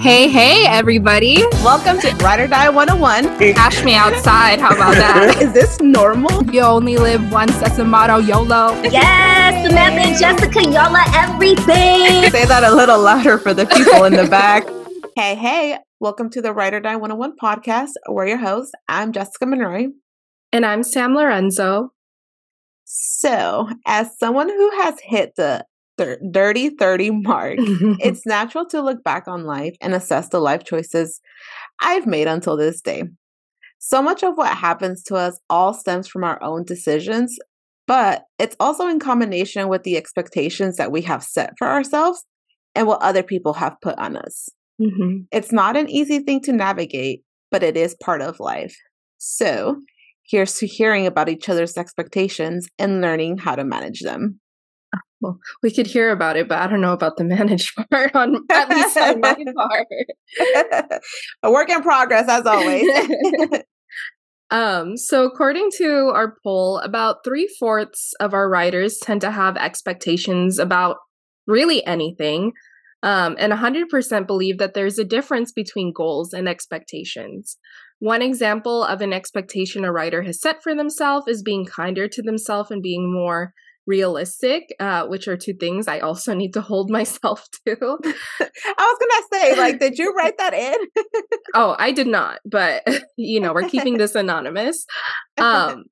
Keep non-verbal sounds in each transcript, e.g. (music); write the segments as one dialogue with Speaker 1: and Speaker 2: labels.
Speaker 1: Hey, hey, everybody.
Speaker 2: Welcome to Ride or Die 101.
Speaker 1: Cash me outside. How about that? (laughs)
Speaker 2: Is this normal?
Speaker 1: You only live once. That's the motto. YOLO.
Speaker 3: Yes, Samantha and Jessica, y'all are everything.
Speaker 2: Say that a little louder for the people in the back. (laughs) Hey, hey. Welcome to the Ride or Die 101 podcast. We're your hosts. I'm Jessica Monroy.
Speaker 1: And I'm Sam Lorenzo.
Speaker 2: So, as someone who has hit the thir- dirty 30 mark, (laughs) it's natural to look back on life and assess the life choices I've made until this day. So much of what happens to us all stems from our own decisions, but it's also in combination with the expectations that we have set for ourselves and what other people have put on us.
Speaker 1: Mm-hmm.
Speaker 2: It's not an easy thing to navigate, but it is part of life. So, here's to hearing about each other's expectations and learning how to manage them.
Speaker 1: Well, we could hear about it, but I don't know about the (laughs) managed part on at least on my (laughs) part.
Speaker 2: A work in progress, as always. (laughs)
Speaker 1: Um, so according to our poll, about three fourths of our writers tend to have expectations about really anything. Um, and 100% believe that there's a difference between goals and expectations. One example of an expectation a writer has set for themselves is being kinder to themselves and being more realistic, uh, which are two things I also need to hold (laughs) myself to. (laughs)
Speaker 2: I was gonna say, like, did you write that in? (laughs)
Speaker 1: oh, I did not, but you know, we're keeping this anonymous. Um,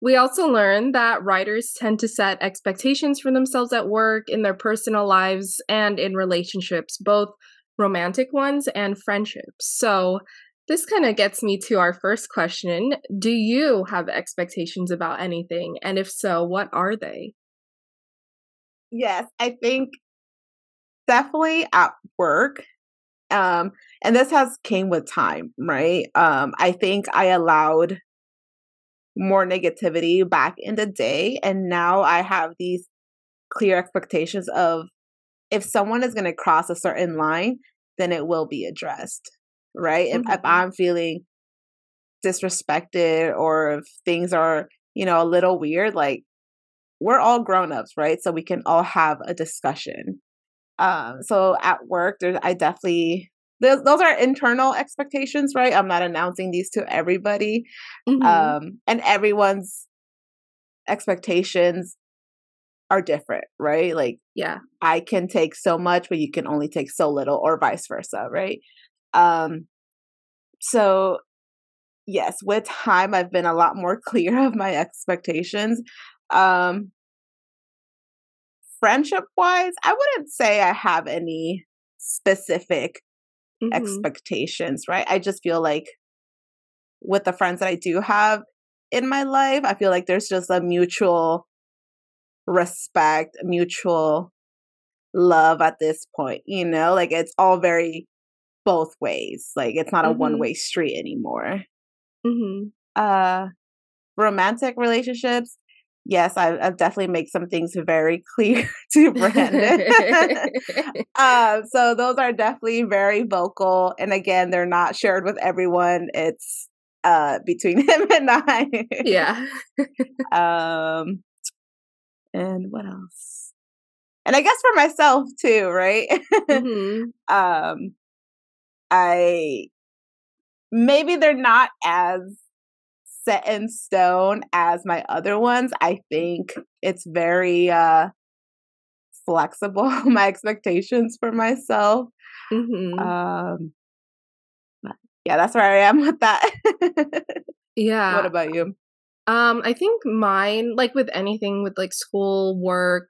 Speaker 1: we also learned that writers tend to set expectations for themselves at work, in their personal lives, and in relationships, both romantic ones and friendships. So, this kind of gets me to our first question. Do you have expectations about anything? And if so, what are they?
Speaker 2: yes, I think definitely at work. Um, and this has came with time, right? Um, I think I allowed more negativity back in the day, and now I have these clear expectations of if someone is going to cross a certain line, then it will be addressed, right? If, if
Speaker 1: Mhm.
Speaker 2: I'm feeling disrespected or if things are, you know, a little weird, like we're all grown-ups, right? So we can all have a discussion. Um, so at work, there's I definitely those those are internal expectations, right? I'm not announcing these to everybody.
Speaker 1: Mhm.
Speaker 2: Um, and everyone's expectations are different, right? Like
Speaker 1: yeah.
Speaker 2: I can take so much, but you can only take so little, or vice versa, right? Um, so yes, with time, I've been a lot more (laughs) clear of my expectations. Um, friendship wise, I wouldn't say I have any specific
Speaker 1: Mhm.
Speaker 2: expectations, right? I just feel like with the friends that I do have in my life, I feel like there's just a mutual respect, mutual love at this point, you know? Like it's all very both ways. Like it's not a
Speaker 1: Mhm.
Speaker 2: one-way street anymore.
Speaker 1: Mhm.
Speaker 2: Uh romantic relationships, yes, I, I've definitely make some things very (laughs) clear to Brandon. um, (laughs) (laughs) so those are definitely very vocal, and again, they're not shared with everyone. It's uh between him and I.
Speaker 1: yeah.
Speaker 2: Um, and what else? And I guess for myself too, right?
Speaker 1: Mhm.
Speaker 2: um, I maybe they're not as set in stone as my other ones. I think it's very uh flexible (laughs) my expectations for myself.
Speaker 1: Mhm.
Speaker 2: Um yeah, that's where I am with that. (laughs)
Speaker 1: yeah.
Speaker 2: what about you?
Speaker 1: Um, I think mine, like with anything with like school, work,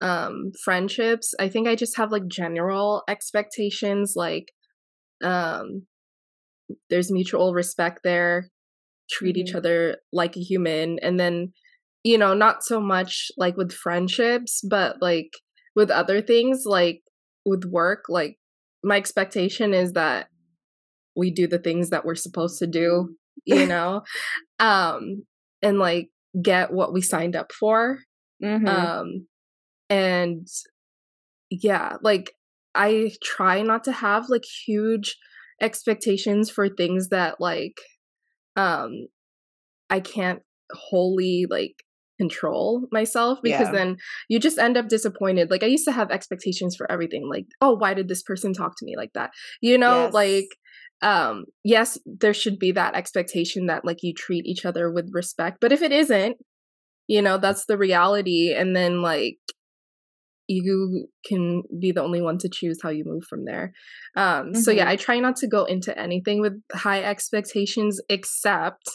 Speaker 1: um, friendships, I think I just have like general expectations, like um there's mutual respect there, treat each
Speaker 2: Mhm.
Speaker 1: other like a human, and then, you know, not so much like with friendships, but like with other things, like with work, like my expectation is that we do the things that we're supposed to do, you know? um and like get what we signed up for
Speaker 2: Mhm.
Speaker 1: um and yeah like i try not to have like huge expectations for things that like um i can't wholly like control myself because
Speaker 2: Yeah.
Speaker 1: then you just end up disappointed. Like I used to have expectations for everything. Like, oh, why did this person talk to me like that? You know,
Speaker 2: Yes.
Speaker 1: like um yes, there should be that expectation that like you treat each other with respect. But if it isn't, you know, that's the reality and then like you can be the only one to choose how you move from there. Um so yeah,
Speaker 2: Mhm.
Speaker 1: I try not to go into anything with high expectations except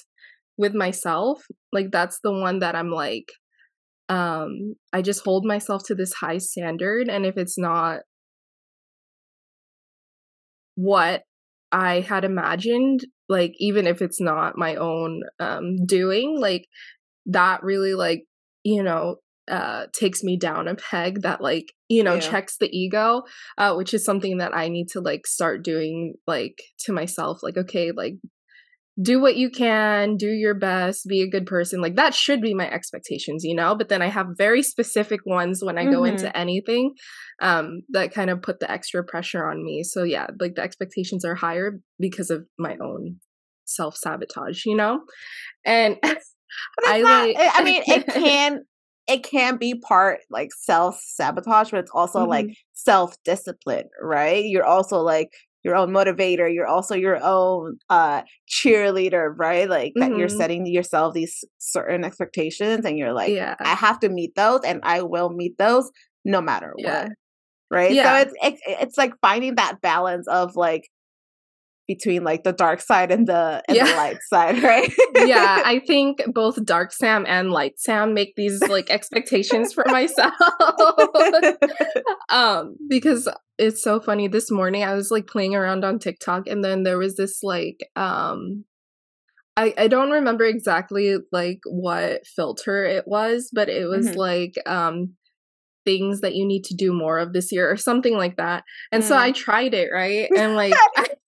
Speaker 1: with myself. Like that's the one that I'm like um I just hold myself to this high standard and if it's not what I had imagined, like even if it's not my own um doing, like that really like, you know, uh takes me down a peg that like, you know,
Speaker 2: Yeah.
Speaker 1: checks the ego, uh which is something that I need to like start doing like to myself like okay, like do what you can, do your best, be a good person. Like that should be my expectations, you know? But then I have very specific ones when I go
Speaker 2: Mhm.
Speaker 1: into anything um that kind of put the extra pressure on me. So yeah, like the expectations are higher because of my own self-sabotage, you know? And (laughs) I
Speaker 2: not,
Speaker 1: like
Speaker 2: I I mean, it (laughs) can it can be part like self sabotage, but it's also like
Speaker 1: Mhm.
Speaker 2: self discipline, right? You're also like your own motivator. You're also your own uh cheerleader, right? Like that you're
Speaker 1: Mhm.
Speaker 2: setting yourself these certain expectations, and you're like,
Speaker 1: Yeah.
Speaker 2: I have to meet those, and I will meet those no matter
Speaker 1: Yeah.
Speaker 2: what, right?
Speaker 1: Yeah.
Speaker 2: So it's it's it's like finding that balance of like between like the dark side and the and the light side, (laughs) right?
Speaker 1: yeah, I think both Dark Sam and Light Sam make these like expectations for myself. (laughs) um because it's so funny this morning i was like playing around on tiktok and then there was this like um i i don't remember exactly like what filter it was but it was
Speaker 2: Mhm.
Speaker 1: like um things that you need to do more of this year or something like that and so
Speaker 2: Mm.
Speaker 1: i tried it right (laughs) and like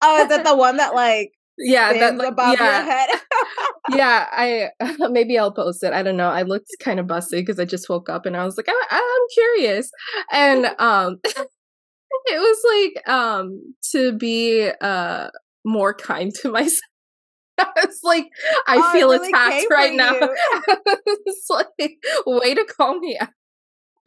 Speaker 2: oh, is it the one that like
Speaker 1: yeah that like,
Speaker 2: above
Speaker 1: yeah
Speaker 2: your head? (laughs)
Speaker 1: yeah, I (laughs) maybe I'll post it. I don't know. I looked kind of busted because I just woke up and I was like, I, I'm curious, and (laughs) um, it was like um to be uh more kind to myself. it's like I
Speaker 2: Oh,
Speaker 1: feel
Speaker 2: really
Speaker 1: attacked right now. it's like way to call me out.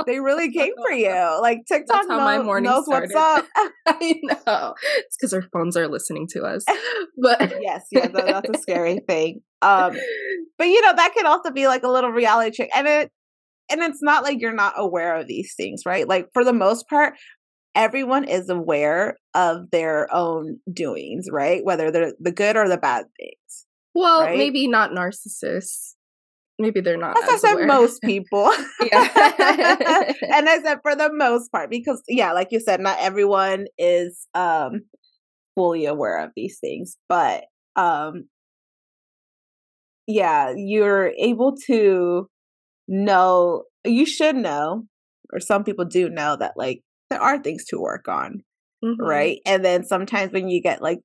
Speaker 2: They really came for you. Like (laughs) TikTok
Speaker 1: how my
Speaker 2: know-
Speaker 1: morning
Speaker 2: knows what's up. (laughs)
Speaker 1: I know it's because our phones are listening to us, (laughs) but
Speaker 2: yes, yes, that- that's a scary thing. Um, but you know that could also be like a little reality check, and it and it's not like you're not aware of these things, right? Like for the most part, everyone is aware of their own doings, right? Whether they're the good or the bad things.
Speaker 1: well,
Speaker 2: Right?
Speaker 1: maybe not narcissists. Maybe they're not.
Speaker 2: As I
Speaker 1: as
Speaker 2: said,
Speaker 1: aware.
Speaker 2: most (laughs) people.
Speaker 1: Yeah. (laughs)
Speaker 2: and I said for the most part, because yeah, like you said, not everyone is um fully aware of these things. But um yeah, you're able to know you should know, or some people do know that like there are things to work on,
Speaker 1: Mhm.
Speaker 2: right? And then sometimes when you get like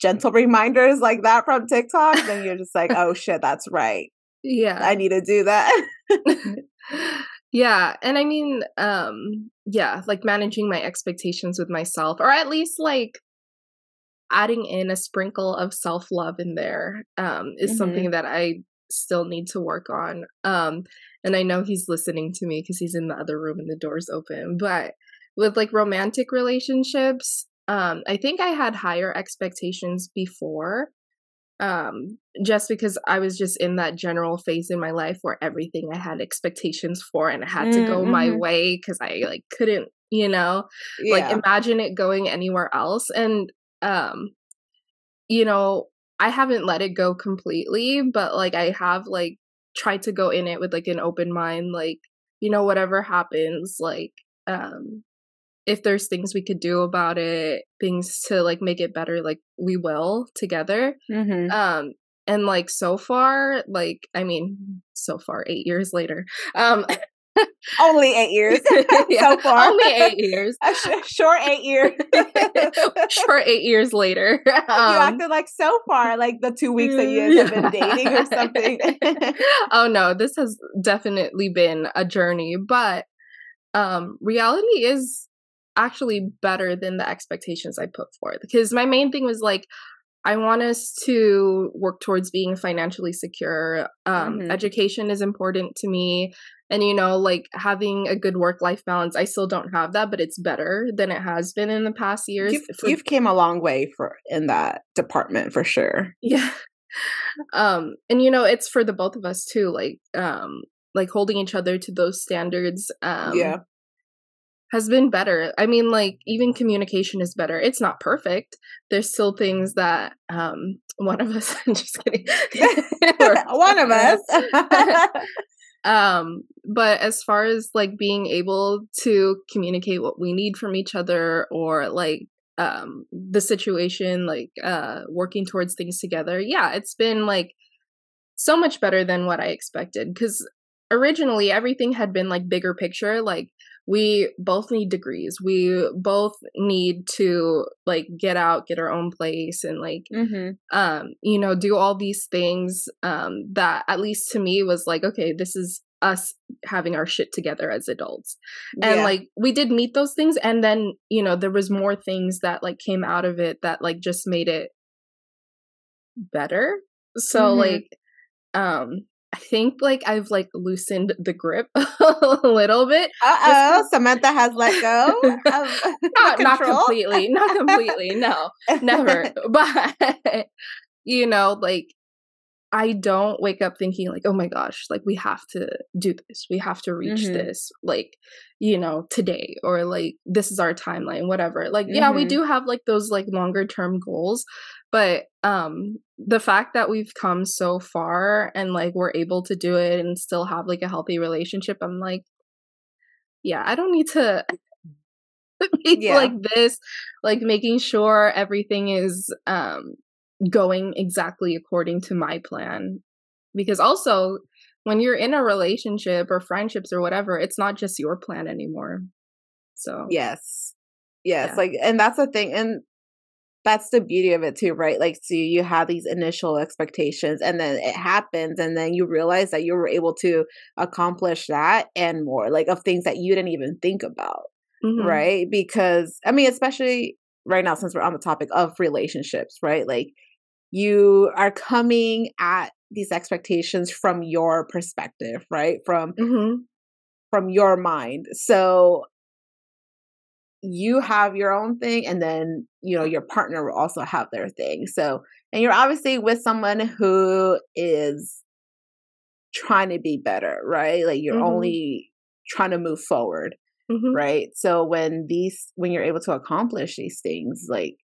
Speaker 2: gentle (laughs) reminders like that from TikTok, then you're just like, oh shit, that's right.
Speaker 1: Yeah.
Speaker 2: I need to do that. (laughs)
Speaker 1: yeah and i mean um yeah like managing my expectations with myself or at least like adding in a sprinkle of self-love in there um is
Speaker 2: Mhm.
Speaker 1: something that i still need to work on um and i know he's listening to me because he's in the other room and the door's open but with like romantic relationships um i think i had higher expectations before um just because i was just in that general phase in my life where everything i had expectations for and it had to go my
Speaker 2: Mm, mhm.
Speaker 1: way because i like couldn't you know like imagine it going anywhere else and um you know i haven't let it go completely but like i have like tried to go in it with like an open mind like you know whatever happens like um if there's things we could do about it things to like make it better like we will together
Speaker 2: Mhm.
Speaker 1: um and like so far like i mean so far 8 years later um
Speaker 2: Only eight years (laughs) (laughs)
Speaker 1: yeah,
Speaker 2: so far.
Speaker 1: only 8 years (laughs)
Speaker 2: A sh- short eight years.
Speaker 1: short 8 years later
Speaker 2: you
Speaker 1: um
Speaker 2: acted like so far, like the two weeks that you guys have been dating or something.
Speaker 1: oh no, this has definitely been a journey, but um reality is actually better than the expectations I put forth because my main thing was like I want us to work towards being financially secure. Um,
Speaker 2: Mhm.
Speaker 1: Education is important to me. And, you know, like having a good work life balance, I still don't have that, but it's better than it has been in the past years.
Speaker 2: You've,
Speaker 1: For-
Speaker 2: you've came a long way for in that department for sure. (laughs)
Speaker 1: yeah. Um, and, you know, it's for the both of us too, like, um, like holding each other to those standards. Um,
Speaker 2: yeah.
Speaker 1: Has been better. I mean, like even communication is better. It's not perfect. There's still things that um one of us (laughs) just kidding. (laughs)
Speaker 2: One of us. (laughs)
Speaker 1: um but as far as like being able to communicate what we need from each other or like um the situation like uh working towards things together yeah it's been like so much better than what i expected because originally everything had been like bigger picture like we both need degrees we both need to like get out get our own place and like
Speaker 2: hmm
Speaker 1: um you know do all these things um that at least to me was like okay this is us having our shit together as adults and
Speaker 2: yeah.
Speaker 1: like we did meet those things and then you know there was more things that like came out of it that like just made it better so
Speaker 2: Mhm.
Speaker 1: like um i think like i've like loosened the grip (laughs) a little bit
Speaker 2: Uh oh, Samantha has let go. (laughs) (laughs)
Speaker 1: Not, not completely not completely no never but you know like i don't wake up thinking like oh my gosh like we have to do this we have to reach
Speaker 2: Mhm.
Speaker 1: this like you know today or like this is our timeline whatever like yeah we
Speaker 2: Mhm.
Speaker 1: do have like those like longer term goals but um the fact that we've come so far and like we're able to do it and still have like a healthy relationship i'm like yeah i don't need to (laughs) be
Speaker 2: Yeah.
Speaker 1: like this like making sure everything is um going exactly according to my plan because also when you're in a relationship or friendships or whatever it's not just your plan anymore so
Speaker 2: Yes. Yes.
Speaker 1: Yeah.
Speaker 2: Like, and that's the thing. And that's the beauty of it too, right? Like, so you have these initial expectations and then it happens and then you realize that you were able to accomplish that and more, like of things that you didn't even think about,
Speaker 1: mhm.
Speaker 2: right? Because, I mean, especially right now, since we're on the topic of relationships, right? Like, you are coming at these expectations from your perspective, right? From
Speaker 1: Mhm.
Speaker 2: from your mind. So you have your own thing and then you know your partner will also have their thing. So and you're obviously with someone who is trying to be better, right? Like you're
Speaker 1: Mhm.
Speaker 2: only trying to move forward,
Speaker 1: Mhm.
Speaker 2: right? So when these when you're able to accomplish these things like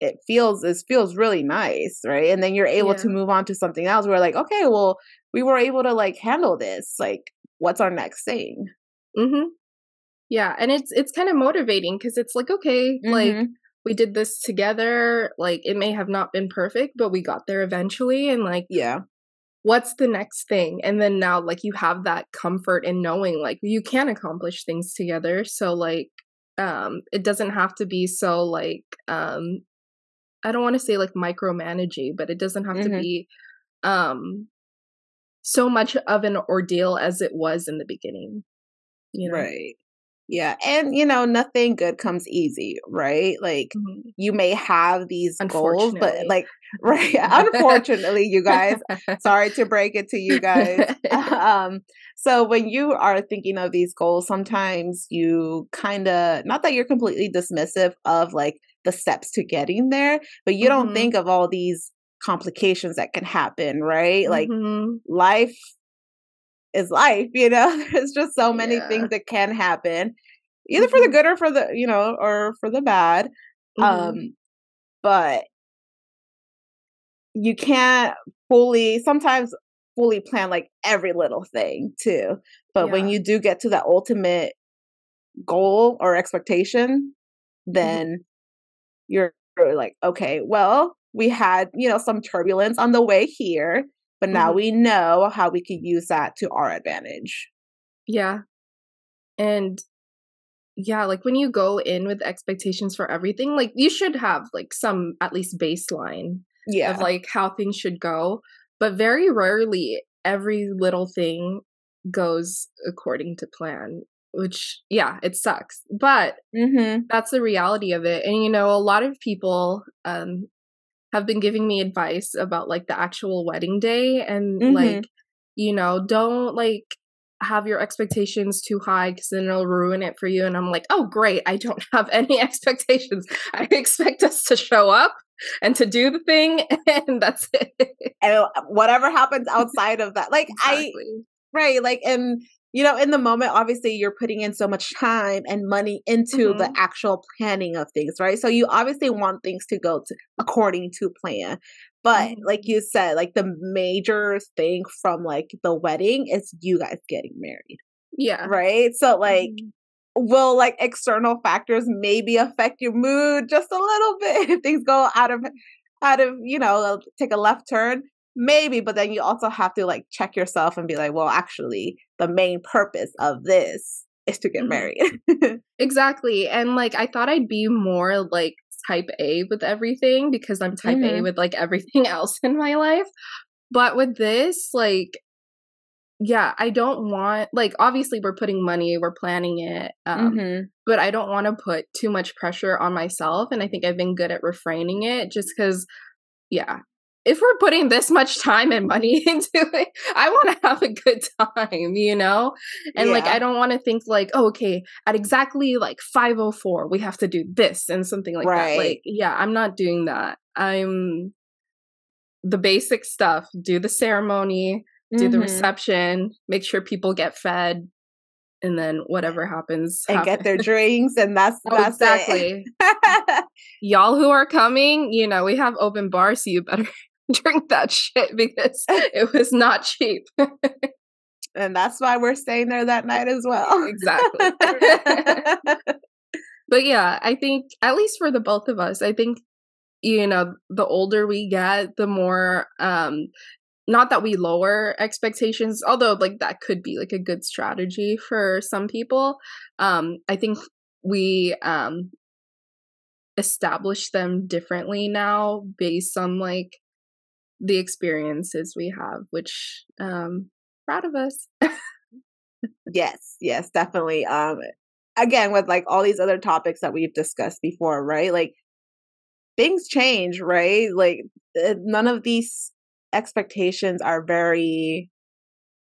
Speaker 2: it feels it feels really nice, right? And then you're able to move on to something else. We're like, okay, well, we were able to like handle this. Like, what's our next thing?
Speaker 1: Mhm. Yeah, and it's it's kind of motivating because it's like okay, like
Speaker 2: Mhm.
Speaker 1: we did this together. Like it may have not been perfect, but we got there eventually. And like,
Speaker 2: Yeah.
Speaker 1: what's the next thing? And then now, like you have that comfort in knowing like you can accomplish things together. So like, um, it doesn't have to be so like um, I don't want to say like micromanaging, but it doesn't have to
Speaker 2: Mhm.
Speaker 1: be um so much of an ordeal as it was in the beginning. You know.
Speaker 2: Right. Yeah. And you know, nothing good comes easy, right? Like
Speaker 1: Mhm.
Speaker 2: you may have these goals, but like (laughs) right. (laughs) Unfortunately, you guys, sorry to break it to you guys. (laughs) um so when you are thinking of these goals sometimes you kind of not that you're completely dismissive of like the steps to getting there but you don't
Speaker 1: Mhm.
Speaker 2: think of all these complications that can happen right like
Speaker 1: Mhm.
Speaker 2: life is life you know (laughs) there's just so many
Speaker 1: Yeah.
Speaker 2: things that can happen either for the
Speaker 1: Mhm.
Speaker 2: good or for the you know or for the bad
Speaker 1: Mhm.
Speaker 2: um but you can't fully sometimes fully plan like every little thing too but when you do get to that ultimate goal or expectation
Speaker 1: Mm-hmm.
Speaker 2: then you're you're like okay well we had you know some turbulence on the way here but now
Speaker 1: Mhm.
Speaker 2: we know how we could use that to our advantage
Speaker 1: Yeah. And yeah, like when you go in with expectations for everything, like you should have like some at least baseline
Speaker 2: yeah
Speaker 1: of like how things should go. But very rarely every little thing goes according to plan, which yeah, it sucks. But
Speaker 2: mm-hmm.
Speaker 1: that's the reality of it. And you know, a lot of people um have been giving me advice about like the actual wedding day and mm-hmm. like you know don't like have your expectations too high because then it'll ruin it for you and i'm like oh great i don't (laughs) have any expectations i expect us to show up and to do the thing (laughs) and that's it
Speaker 2: and whatever happens (laughs) outside of that like exactly. i right like and you know, in the moment, obviously you're putting in so much time and money into mm-hmm. the actual planning of things, right? So you obviously want things to go to according to plan. But mm-hmm. like you said, like the major thing from like the wedding is you guys getting married.
Speaker 1: Yeah.
Speaker 2: Right. So like mm-hmm will like external factors maybe affect your mood just a little bit (laughs) if things go out of out of you know take a left turn maybe but then you also have to like check yourself and be like well actually the main purpose of this is to get mm-hmm. married (laughs)
Speaker 1: exactly and like i thought i'd be more like type a with everything because i'm type mm-hmm. a with like everything (laughs) else in my life but with this like yeah i don't want like obviously we're putting money we're planning it um, mm-hmm. but i don't want to put too much pressure on myself and i think i've been good at refraining it just because yeah if we're putting this much time and money (laughs) into it, I want to have a good time, you know? And yeah. like I don't want to think like, oh, okay, at exactly like 504, we have to do this and something like right. that. Like, yeah, I'm not doing that. I'm the basic stuff, do the ceremony, do mm-hmm. the reception, make sure people get fed, and then whatever happens
Speaker 2: and
Speaker 1: happen.
Speaker 2: get their drinks and that's, oh, that's exactly (laughs)
Speaker 1: y'all who are coming you know we have open bars so you better (laughs) drink that shit because it was not cheap.
Speaker 2: and that's why we're staying there that night as well.
Speaker 1: Exactly. (laughs) but yeah, I think at least for the both of us, I think you know, the older we get, the more um not that we lower expectations, although like that could be like a good strategy for some people. Um I think we um establish them differently now based on like the experiences we have, which um proud of us. (laughs)
Speaker 2: yes, yes, definitely. Um again with like all these other topics that we've discussed before, right? Like things change, right? Like uh, none of these expectations are very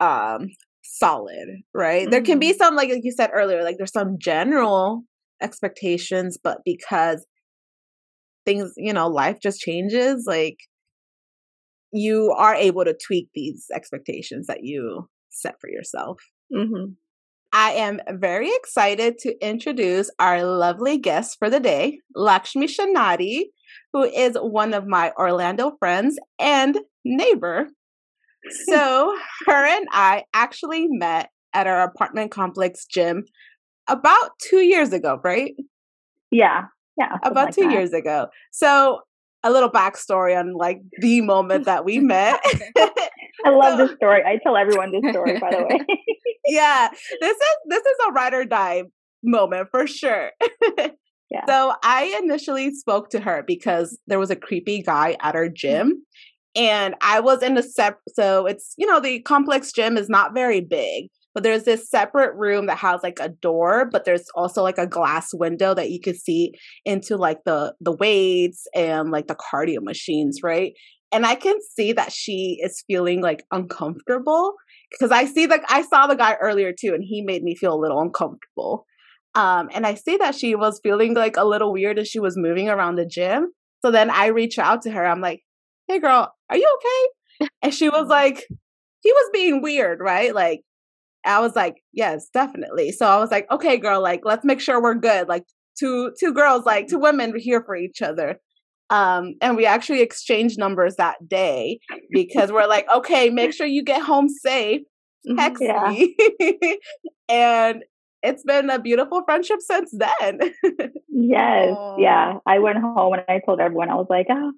Speaker 2: um solid, right? Mm-hmm. There can be mm-hmm. some like like you said earlier, like there's some general expectations, but because things, you know, life just changes, like you are able to tweak these expectations that you set for yourself. Mm-hmm. I am very excited to introduce our lovely guest for the day, Lakshmi Shanadi, who is one of my Orlando friends and neighbor. So, (laughs) her and I actually met at our apartment complex gym about two years ago, right?
Speaker 4: Yeah, yeah.
Speaker 2: About like two that. years ago. So, a little backstory on like the moment that we met. (laughs) (laughs)
Speaker 4: I love so, this story. I tell everyone this story, by the way. (laughs)
Speaker 2: yeah, this is this is a ride or die moment for sure. yeah. So I initially spoke to her because there was a creepy guy at our mm-hmm. gym, and I was in a sep. So it's you know the complex gym is not very big, but there's this separate room that has like a door but there's also like a glass window that you could see into like the the weights and like the cardio machines right? And i can see that she is feeling like uncomfortable because i see like i saw the guy earlier too and he made me feel a little uncomfortable. Um and i see that she was feeling like a little weird as she was moving around the gym. So then i reach out to her i'm like hey girl are you okay? And she was like he was being weird right? Like I was like, yes, definitely. So I was like, okay, girl, like let's make sure we're good. Like two two girls, like two women here for each other. Um, and we actually exchanged numbers that day because we're like, okay, make sure you get home safe. Mm-hmm. Text yeah. me. (laughs) and it's been a beautiful friendship since then.
Speaker 4: yes. Aww. (laughs) Yeah. I went home and I told everyone, I was like, oh,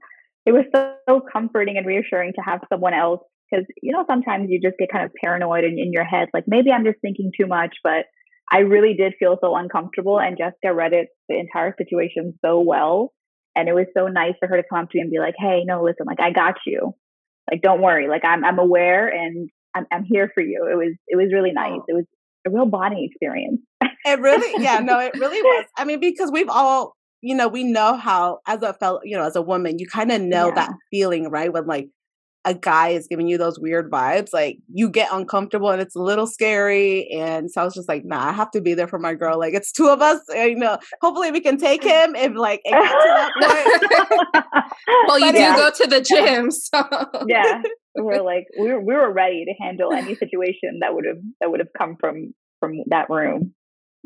Speaker 4: it was so, so comforting and reassuring to have someone else because you know sometimes you just get kind of paranoid in, in your head like maybe i'm just thinking too much but i really did feel so uncomfortable and jessica read it the entire situation so well and it was so nice for her to come up to me and be like hey no listen like i got you. Like don't worry. Like i'm i'm aware and i'm, I'm here for you. It was it was really nice. Oh. It was a real bonding experience.
Speaker 2: It really yeah no it (laughs) really was. I mean because we've all you know, we know how as a fellow, you know, as a woman, you kind of know
Speaker 4: Yeah.
Speaker 2: that feeling, right? When like a guy is giving you those weird vibes, like you get uncomfortable and it's a little scary. And so I was just like, nah, I have to be there for my girl. Like it's two of us, and, you know. Hopefully we can take him if like it gets to that point. (laughs)
Speaker 1: well, you
Speaker 2: But
Speaker 1: do
Speaker 4: yeah.
Speaker 1: go to the gym, so
Speaker 4: yeah, (laughs) we're like we were we were ready to handle any situation that would have that would have come from from that room.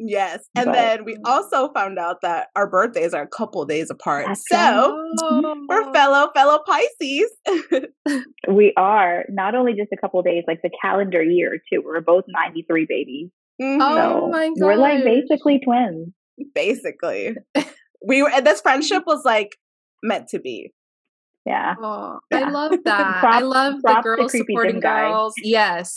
Speaker 2: Yes. And
Speaker 4: But-
Speaker 2: then we also found out that our birthdays are a couple days apart. So we're fellow fellow Pisces. (laughs)
Speaker 4: We are not only just a couple days, like the calendar year too. We're both ninety three babies,
Speaker 2: Mhm.
Speaker 1: Oh
Speaker 4: so
Speaker 1: my
Speaker 4: we're like basically twins.
Speaker 2: Basically. (laughs) we were and this friendship was like meant to be.
Speaker 4: Yeah,
Speaker 1: Oh,
Speaker 2: Yeah.
Speaker 1: I love (laughs) that. I love the girls supporting
Speaker 4: gym guy.
Speaker 1: girls. Yes.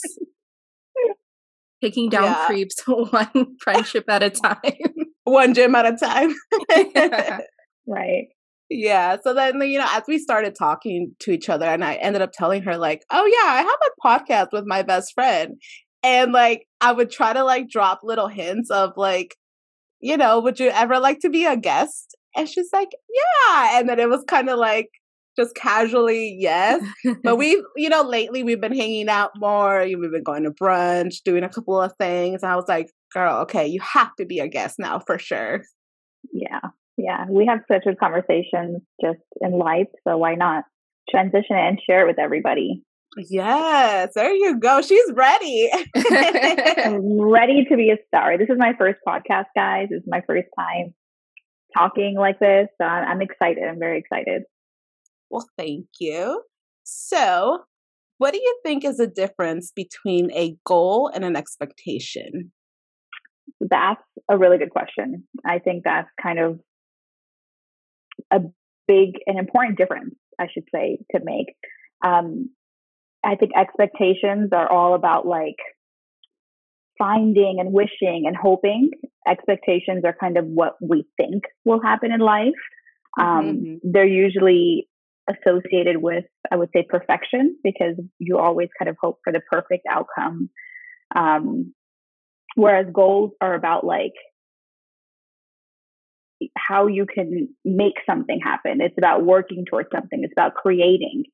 Speaker 1: Taking down
Speaker 2: Yeah.
Speaker 1: creeps (laughs) one friendship at a time. (laughs)
Speaker 2: One gym at a time. (laughs)
Speaker 4: right.
Speaker 2: Yeah. So then, you know, as we started talking to each other, and I ended up telling her, like, oh, yeah, I have a podcast with my best friend. And like, I would try to like drop little hints of like, you know, would you ever like to be a guest? And she's like, yeah. And then it was kind of like, just casually, yes. But (laughs) we've, you know, lately we've been hanging out more. We've been going to brunch, doing a couple of things. And I was like, girl, okay, you have to be a guest now for sure.
Speaker 4: Yeah, yeah. We have such good conversations just in life, so why not transition it and share it with everybody?
Speaker 2: Yes, there you go. She's ready. (laughs)
Speaker 4: I'm ready to be a star. This is my first podcast, guys. This is my first time talking like this. So I'm I'm excited. I'm very excited.
Speaker 2: Well, thank you. So, what do you think is the difference between a goal and an expectation?
Speaker 4: That's a really good question. I think that's kind of a big and important difference, I should say, to make. Um, I think expectations are all about like finding and wishing and hoping. Expectations are kind of what we think will happen in life. Um,
Speaker 2: Mhm.
Speaker 4: They're usually associated with, I would say, perfection because you always kind of hope for the perfect outcome. Um, whereas goals are about like how you can make something happen. It's about working towards something. It's about creating.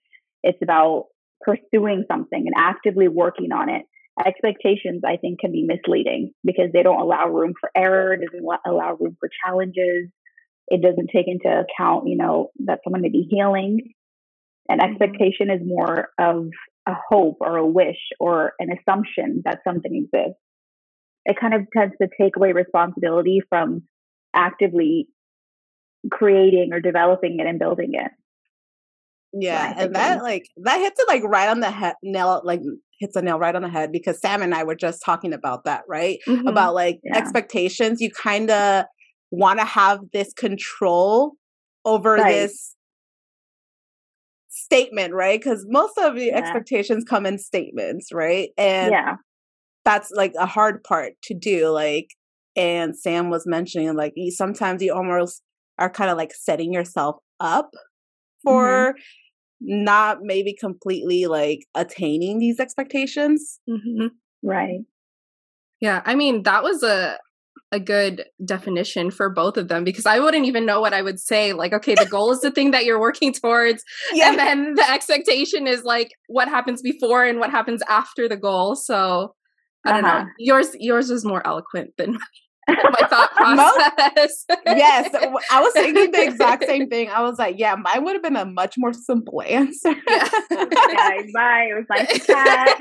Speaker 4: It's about pursuing something and actively working on it. Expectations, I think, can be misleading because they don't allow room for error. Doesn't allow room for challenges. It doesn't take into account, you know, that someone may be healing. An expectation is more of a hope or a wish or an assumption that something exists. It kind of tends to take away responsibility from actively creating or developing it and building it.
Speaker 2: Yeah, and that like that hits it like right on the head, nail like hits a nail right on the head because Sam and I were just talking about that, right?
Speaker 1: Mhm.
Speaker 2: About like
Speaker 4: Yeah.
Speaker 2: expectations. You kind of want to have this control over
Speaker 4: Right.
Speaker 2: this statement, right? Because most of the
Speaker 4: Yeah.
Speaker 2: expectations come in statements, right? And
Speaker 4: yeah,
Speaker 2: that's like a hard part to do like and sam was mentioning like you sometimes you almost are kind of like setting yourself up for not maybe completely like attaining these expectations
Speaker 1: Mhm.
Speaker 4: right.
Speaker 1: Yeah, I mean that was a a good definition for both of them because I wouldn't even know what I would say. Like, okay, the goal is the thing that you're working towards, (laughs) and then the expectation is like what happens before and what happens after the goal. So I don't know.
Speaker 4: Uh-huh.
Speaker 1: Yours yours is more eloquent than (laughs) (laughs) my thought (laughs)
Speaker 2: Most-
Speaker 1: process.
Speaker 2: yes (laughs) I was thinking the exact same thing i was like yeah mine would have been a much more simple answer
Speaker 1: Yeah.
Speaker 4: okay, bye. It was nice to chat.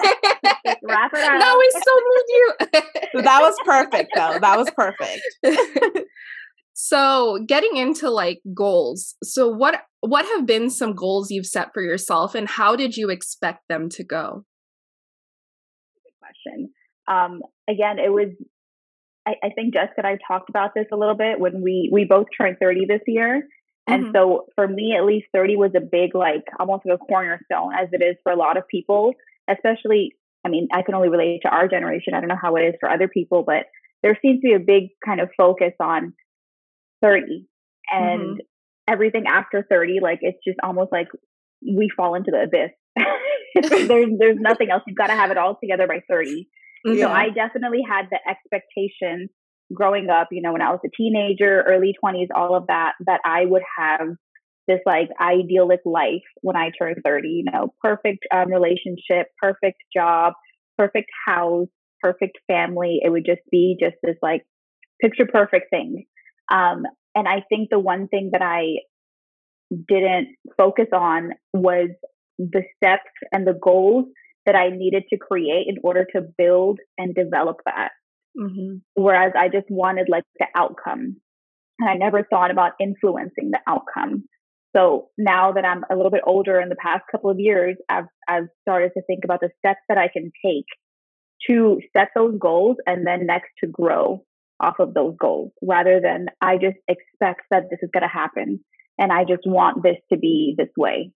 Speaker 4: Just wrap it up.
Speaker 1: No, we still need you.
Speaker 2: that was perfect though that was perfect
Speaker 1: so getting into like goals so what what have been some goals you've set for yourself and how did you expect them to go good
Speaker 4: question. Um, again, it was. I, I think Jessica and I talked about this a little bit when we we both turned thirty this year, and
Speaker 1: Mhm.
Speaker 4: so for me, at least, thirty was a big like almost like a cornerstone, as it is for a lot of people. Especially, I mean, I can only relate to our generation. I don't know how it is for other people, but there seems to be a big kind of focus on thirty and everything after thirty. Like it's just almost like we fall into the abyss. (laughs) there's there's nothing else. You've got to have it all together by So I definitely had the expectation growing up, you know, when I was a teenager, early 20s, all of that, that I would have this like idyllic life when I turned 30, you know, perfect um, relationship, perfect job, perfect house, perfect family. It would just be just this like picture perfect thing. Um, and I think the one thing that I didn't focus on was the steps and the goals that I needed to create in order to build and develop that. Mm-hmm. Whereas I just wanted like the outcome. And I never thought about influencing the outcome. So now that I'm a little bit older in the past couple of years, I've, I've started to think about the steps that I can take to set those goals and then next to grow off of those goals rather than I just expect that this is going to happen and I just want this to be this way.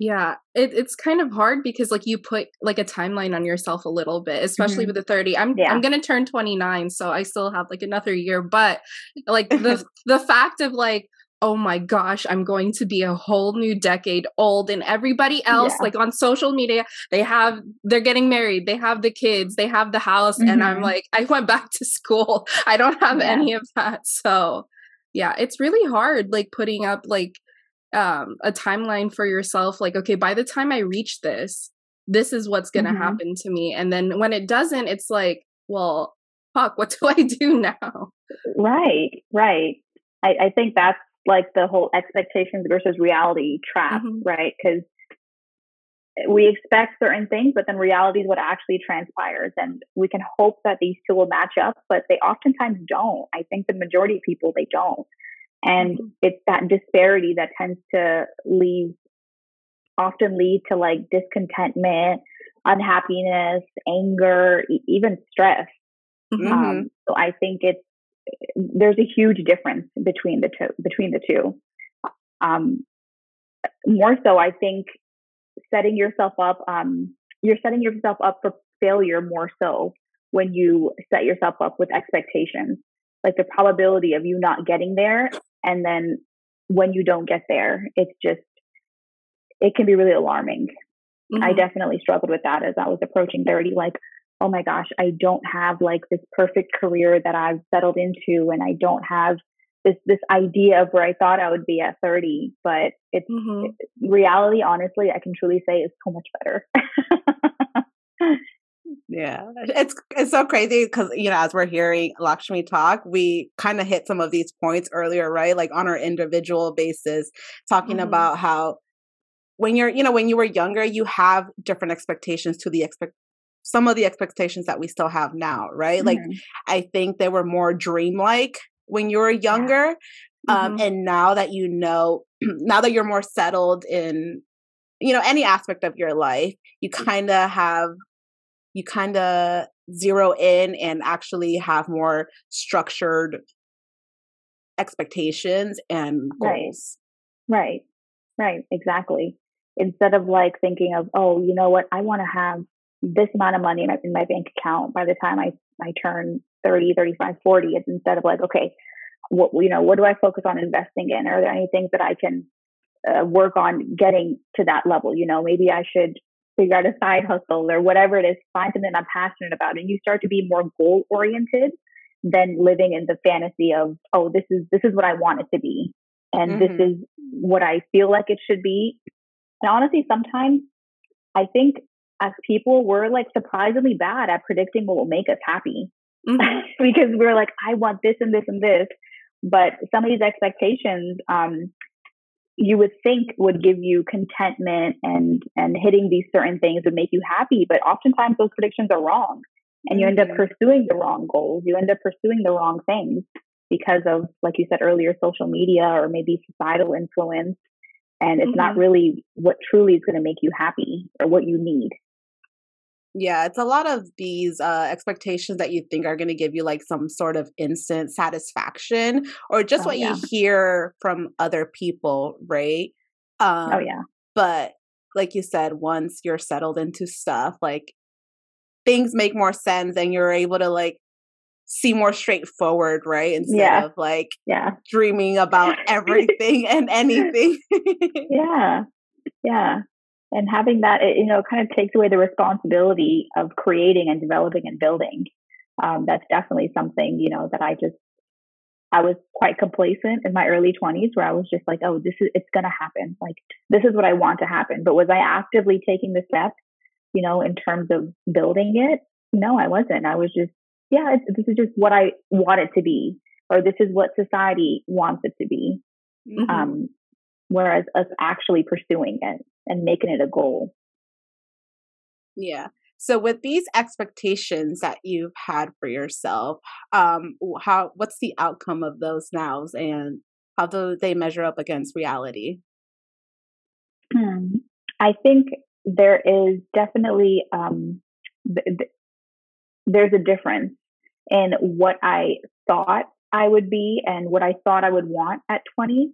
Speaker 1: Yeah, it, it's kind of hard because like you put like a timeline on yourself a little bit, especially mm-hmm. with the 30. I'm yeah. I'm gonna turn 29, so I still have like another year. But like (laughs) the the fact of like, oh my gosh, I'm going to be a whole new decade old, and everybody else yeah. like on social media, they have they're getting married, they have the kids, they have the house, mm-hmm. and I'm mm-hmm. like, (laughs) I went back to school. I don't have yeah. any of that. So yeah, it's really hard like putting up like um a timeline for yourself like okay by the time i reach this this is what's going to mm-hmm. happen to me. And then when it doesn't it's like well fuck what (laughs) do i do now?
Speaker 4: Right right. I, I think that's like the whole expectations versus reality trap mm-hmm. right? Because we expect certain things but then reality is what actually transpires and we can hope that these two will match up but they oftentimes don't. I think the majority of people they don't and mm-hmm. it's that disparity that tends to leave, often lead to like discontentment, unhappiness, anger, e- even stress. Mm-hmm. Um, so I think it's, there's a huge difference between the two, between the two. Um, more so, I think setting yourself up, um, you're setting yourself up for failure more so when you set yourself up with expectations. Like the probability of you not getting there and then when you don't get there, it's just, it can be really alarming. Mm-hmm. I definitely struggled with that as I was approaching 30. Like, oh my gosh, I don't have like this perfect career that I've settled into, and I don't have this this idea of where I thought I would be at 30. But it's mm-hmm. reality, honestly, I can truly say is so much better. (laughs)
Speaker 2: Yeah, it's it's so crazy because you know as we're hearing Lakshmi talk, we kind of hit some of these points earlier, right? Like on our individual basis, talking mm-hmm. about how when you're you know when you were younger, you have different expectations to the expect some of the expectations that we still have now, right? Mm-hmm. Like I think they were more dreamlike when you were younger, yeah. um, mm-hmm. and now that you know, (clears throat) now that you're more settled in you know any aspect of your life, you kind of have you kind of zero in and actually have more structured expectations and goals.
Speaker 4: Right. Right. Right. Exactly. Instead of like thinking of, oh, you know what, I want to have this amount of money in my, in my bank account by the time I, I turn 30, 35, 40. It's instead of like, okay, what, you know, what do I focus on investing in? Are there any things that I can uh, work on getting to that level? You know, maybe I should figure out a side hustle or whatever it is, find something I'm passionate about. And you start to be more goal oriented than living in the fantasy of, oh, this is this is what I want it to be. And mm-hmm. this is what I feel like it should be. And honestly, sometimes I think as people, we're like surprisingly bad at predicting what will make us happy. Mm-hmm. (laughs) because we're like, I want this and this and this. But some of these expectations, um, you would think would give you contentment and and hitting these certain things would make you happy but oftentimes those predictions are wrong and you end up mm-hmm. pursuing the wrong goals you end up pursuing the wrong things because of like you said earlier social media or maybe societal influence and it's mm-hmm. not really what truly is going to make you happy or what you need
Speaker 2: yeah, it's a lot of these uh, expectations that you think are going to give you like some sort of instant satisfaction or just oh, what yeah. you hear from other people, right?
Speaker 4: Oh, um, oh, yeah.
Speaker 2: But like you said, once you're settled into stuff, like things make more sense and you're able to like see more straightforward, right? Instead yeah. of like
Speaker 4: yeah.
Speaker 2: dreaming about (laughs) everything and anything.
Speaker 4: yeah. Yeah and having that it, you know kind of takes away the responsibility of creating and developing and building Um, that's definitely something, you know, that I just, I was quite complacent in my early 20s where I was just like, oh, this is, it's going to happen. Like, this is what I want to happen. But was I actively taking the steps, you know, in terms of building it? No, I wasn't. I was just, yeah, this is just what I want it to be, or this is what society wants it to be. Mm-hmm. Um, whereas us actually pursuing it and making it a goal.
Speaker 2: Yeah. So with these expectations that you've had for yourself, um, how what's the outcome of those nows and how do they measure up against reality?
Speaker 4: Hmm. I think there is definitely um, th- th- there's a difference in what I thought I would be and what I thought I would want at 20,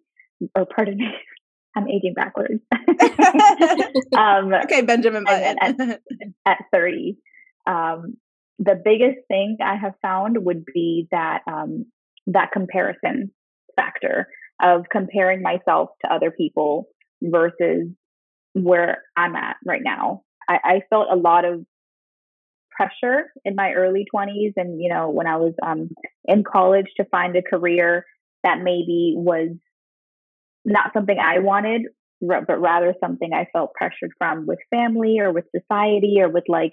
Speaker 4: or pardon me, I'm aging backwards. (laughs)
Speaker 2: um, okay, Benjamin
Speaker 4: Button. at, (laughs) at 30. Um, the biggest thing I have found would be that um, that comparison factor of comparing myself to other people versus where I'm at right now. I, I felt a lot of pressure in my early 20s and you know when i was um, in college to find a career that maybe was not something I wanted, but rather something I felt pressured from with family or with society or with like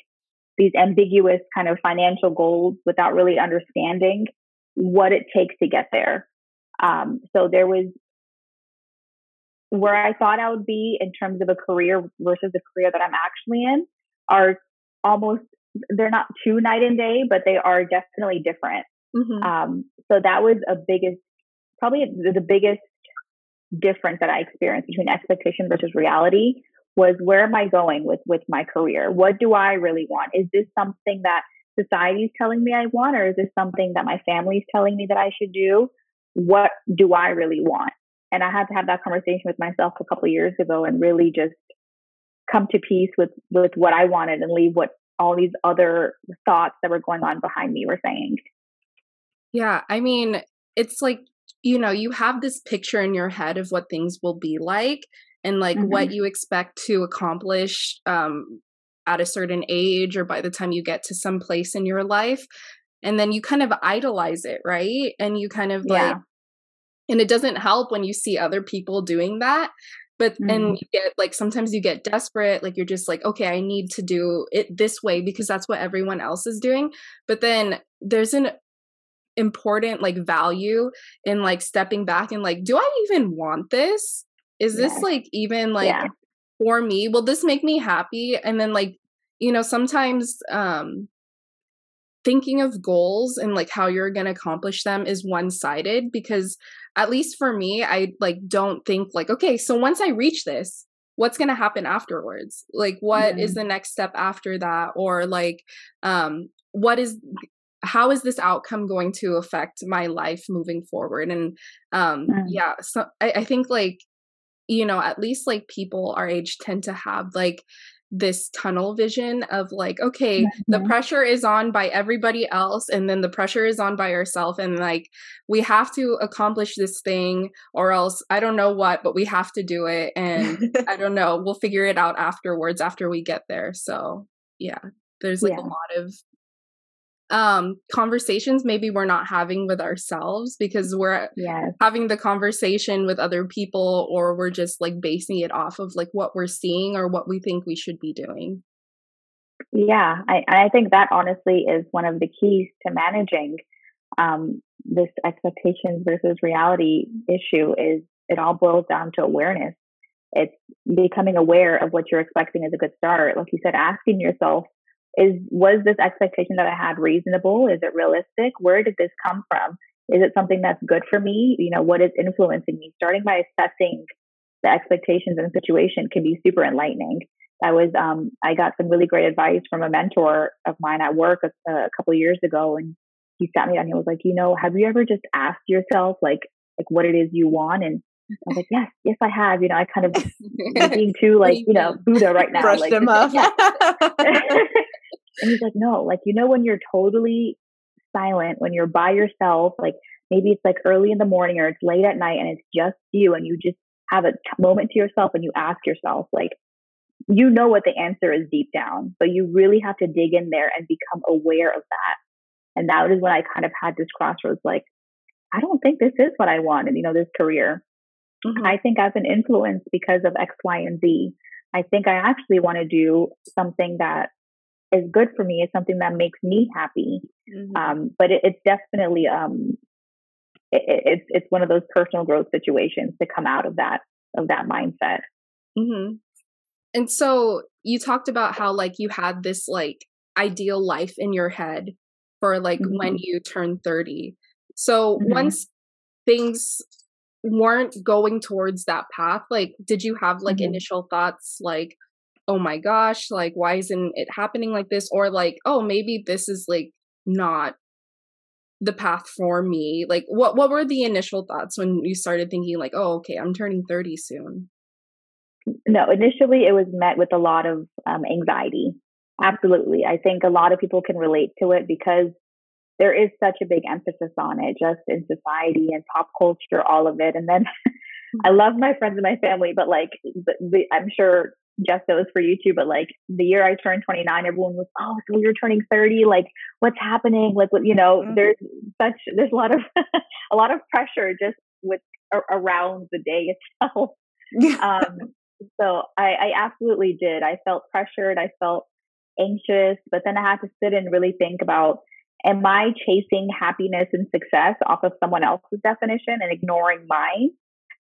Speaker 4: these ambiguous kind of financial goals without really understanding what it takes to get there. Um, so there was where I thought I would be in terms of a career versus the career that I'm actually in are almost they're not too night and day, but they are definitely different. Mm-hmm. Um, so that was a biggest, probably the biggest difference that I experienced between expectation versus reality was where am I going with with my career? What do I really want? Is this something that society is telling me I want, or is this something that my family is telling me that I should do? What do I really want? And I had to have that conversation with myself a couple years ago and really just come to peace with with what I wanted and leave what all these other thoughts that were going on behind me were saying.
Speaker 1: Yeah, I mean, it's like you know, you have this picture in your head of what things will be like and like mm-hmm. what you expect to accomplish um, at a certain age or by the time you get to some place in your life. And then you kind of idolize it, right? And you kind of yeah. like, and it doesn't help when you see other people doing that but mm-hmm. and you get like sometimes you get desperate like you're just like okay i need to do it this way because that's what everyone else is doing but then there's an important like value in like stepping back and like do i even want this? Is this like even like yeah. for me? Will this make me happy? And then like you know sometimes um thinking of goals and like how you're going to accomplish them is one sided because at least for me i like don't think like okay so once i reach this what's going to happen afterwards? Like what mm-hmm. is the next step after that? Or like um what is how is this outcome going to affect my life moving forward and um mm. yeah so I, I think like you know at least like people our age tend to have like this tunnel vision of like okay mm-hmm. the pressure is on by everybody else and then the pressure is on by ourselves and like we have to accomplish this thing or else i don't know what but we have to do it and (laughs) i don't know we'll figure it out afterwards after we get there so yeah there's like yeah. a lot of um conversations maybe we're not having with ourselves because we're yes. having the conversation with other people or we're just like basing it off of like what we're seeing or what we think we should be doing.
Speaker 4: Yeah i i think that honestly is one of the keys to managing um this expectations versus reality issue is it all boils down to awareness. It's becoming aware of what you're expecting is a good start. Like you said asking yourself is was this expectation that I had reasonable? Is it realistic? Where did this come from? Is it something that's good for me? You know, what is influencing me? Starting by assessing the expectations and situation can be super enlightening. I was um, I got some really great advice from a mentor of mine at work a, a couple years ago, and he sat me down. He was like, you know, have you ever just asked yourself like like what it is you want and I was like, yes, yes, I have. You know, I kind of being (laughs) too like, you know, Buddha right now.
Speaker 2: Brushed
Speaker 4: like,
Speaker 2: him off. Yeah. (laughs)
Speaker 4: And he's like, no, like, you know, when you're totally silent, when you're by yourself, like maybe it's like early in the morning or it's late at night and it's just you and you just have a t- moment to yourself and you ask yourself, like, you know what the answer is deep down, but you really have to dig in there and become aware of that. And that was when I kind of had this crossroads like, I don't think this is what I want and, you know, this career. Mm-hmm. I think I've been influenced because of X, Y, and Z. I think I actually want to do something that is good for me. is something that makes me happy. Mm-hmm. Um, but it, it's definitely um, it, it's it's one of those personal growth situations to come out of that of that mindset.
Speaker 1: Mm-hmm. And so you talked about how like you had this like ideal life in your head for like mm-hmm. when you turn 30. So mm-hmm. once things weren't going towards that path, like did you have like mm-hmm. initial thoughts like oh my gosh, like why isn't it happening like this? Or like oh maybe this is like not the path for me. Like what what were the initial thoughts when you started thinking like oh okay i'm turning 30 soon.
Speaker 4: No initially it was met with a lot of um, anxiety. Absolutely. I think a lot of people can relate to it because there is such a big emphasis on it just in society and pop culture all of it and then (laughs) i love my friends and my family but like the, the, i'm sure just those for you too, but like the year I turned 29, everyone was, oh, so you're turning 30. Like, what's happening? Like, what, you know, mm-hmm. there's such, there's a lot of, (laughs) a lot of pressure just with around the day (laughs) itself. um, so I, I absolutely did. I felt pressured. I felt anxious, but then I had to sit and really think about, am I chasing happiness and success off of someone else's definition and ignoring mine?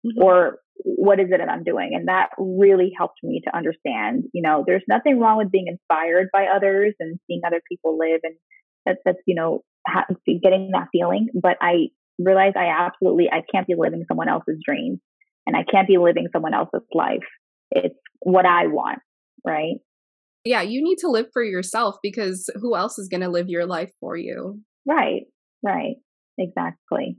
Speaker 4: Mm-hmm. Or what is it that I'm doing? And that really helped me to understand, you know, there's nothing wrong with being inspired by others and seeing other people live. And that's, that's, you know, getting that feeling. But I realized I absolutely, I can't be living someone else's dreams and I can't be living someone else's life. It's what I want. Right.
Speaker 1: Yeah. You need to live for yourself because who else is going to live your life for you?
Speaker 4: Right. Right. Exactly.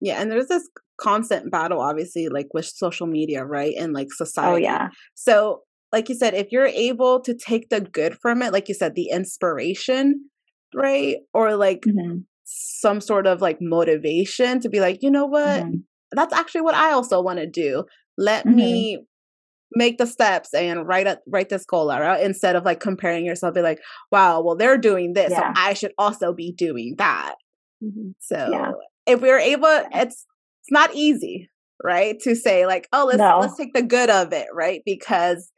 Speaker 2: Yeah, and there's this constant battle, obviously, like with social media, right? And like oh, society.
Speaker 4: Oh, yeah.
Speaker 2: So, like you said, if you're able to take the good from it, like you said, the inspiration, right? Or like mm-hmm. some sort of like motivation to be like, you know what? Mm-hmm. That's actually what I also want to do. Let mm-hmm. me make the steps and write a, write this goal out instead of like comparing yourself be like wow well they're doing this yeah. so i should also be doing that mm-hmm. so yeah if we are able it's it's not easy right to say like oh let's no. let's take the good of it right because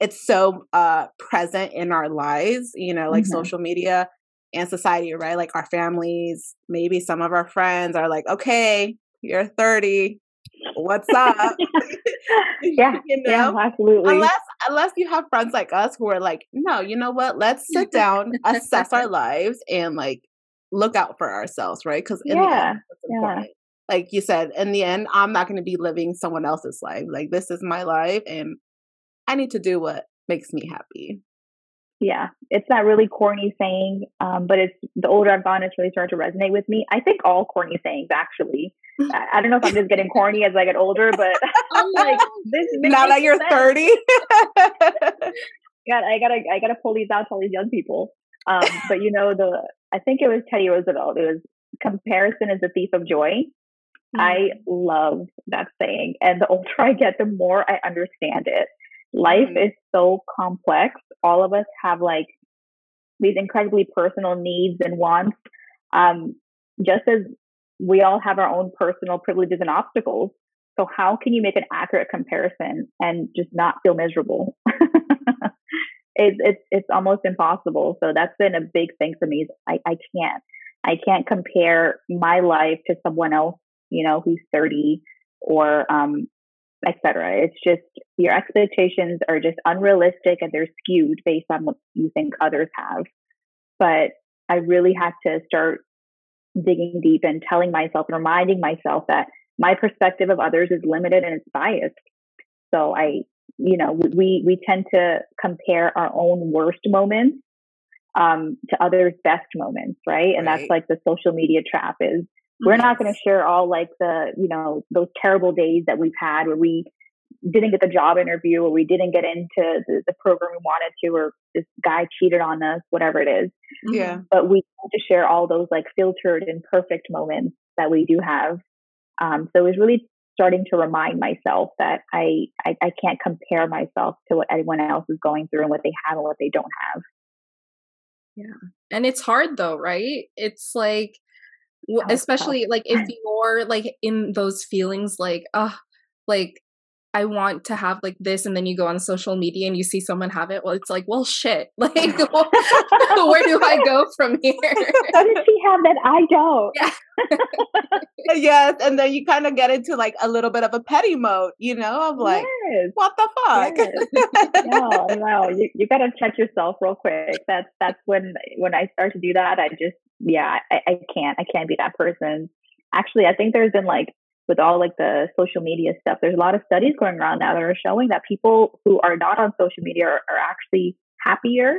Speaker 2: it's so uh present in our lives you know like mm-hmm. social media and society right like our families maybe some of our friends are like okay you're 30 what's up (laughs) (laughs)
Speaker 4: yeah you know yeah, absolutely
Speaker 2: unless unless you have friends like us who are like no you know what let's sit (laughs) down assess our lives and like look out for ourselves, right? Because yeah, yeah. Like you said, in the end, I'm not going to be living someone else's life. Like this is my life, and I need to do what makes me happy.
Speaker 4: Yeah, it's that really corny saying, um, but it's the older I've gone, it's really started to resonate with me. I think all corny sayings, actually. (laughs) I, I don't know if I'm just getting corny as I get older, but (laughs) I'm like, (laughs)
Speaker 2: this. Now that you're sense. 30.
Speaker 4: God, I gotta, I gotta pull these out to all these young people. Um, but you know, the I think it was Teddy Roosevelt. It was comparison is the thief of joy. Mm-hmm. I love that saying. And the older I get, the more I understand it. Life mm-hmm. is so complex. All of us have like these incredibly personal needs and wants. Um, just as we all have our own personal privileges and obstacles. So how can you make an accurate comparison and just not feel miserable? (laughs) it's it's it's almost impossible. So that's been a big thing for me. I I can't I can't compare my life to someone else, you know, who's 30 or um etc. It's just your expectations are just unrealistic and they're skewed based on what you think others have. But I really had to start digging deep and telling myself and reminding myself that my perspective of others is limited and it's biased. So I you know, we we tend to compare our own worst moments um, to others' best moments, right? And right. that's like the social media trap is we're not going to share all like the you know those terrible days that we've had where we didn't get the job interview or we didn't get into the, the program we wanted to or this guy cheated on us whatever it is
Speaker 2: yeah
Speaker 4: but we need to share all those like filtered and perfect moments that we do have um, so it was really starting to remind myself that I, I, I can't compare myself to what anyone else is going through and what they have and what they don't have.
Speaker 1: Yeah. And it's hard though, right? It's like w- especially like if you're like in those feelings like uh like I want to have like this, and then you go on social media and you see someone have it. Well, it's like, well, shit. (laughs) Like, (laughs) where do I go from here? (laughs)
Speaker 4: How does she have that? I don't.
Speaker 2: Yeah. yes, and then you kind of get into like a little bit of a petty mode, you know, of like,
Speaker 4: yes.
Speaker 2: what the fuck?
Speaker 4: Yes. no, no, you, you got to check yourself real quick. That's that's when when I start to do that. I just yeah, I, I can't I can't be that person. Actually, I think there's been like with all like the social media stuff, there's a lot of studies going around now that are showing that people who are not on social media are, are actually happier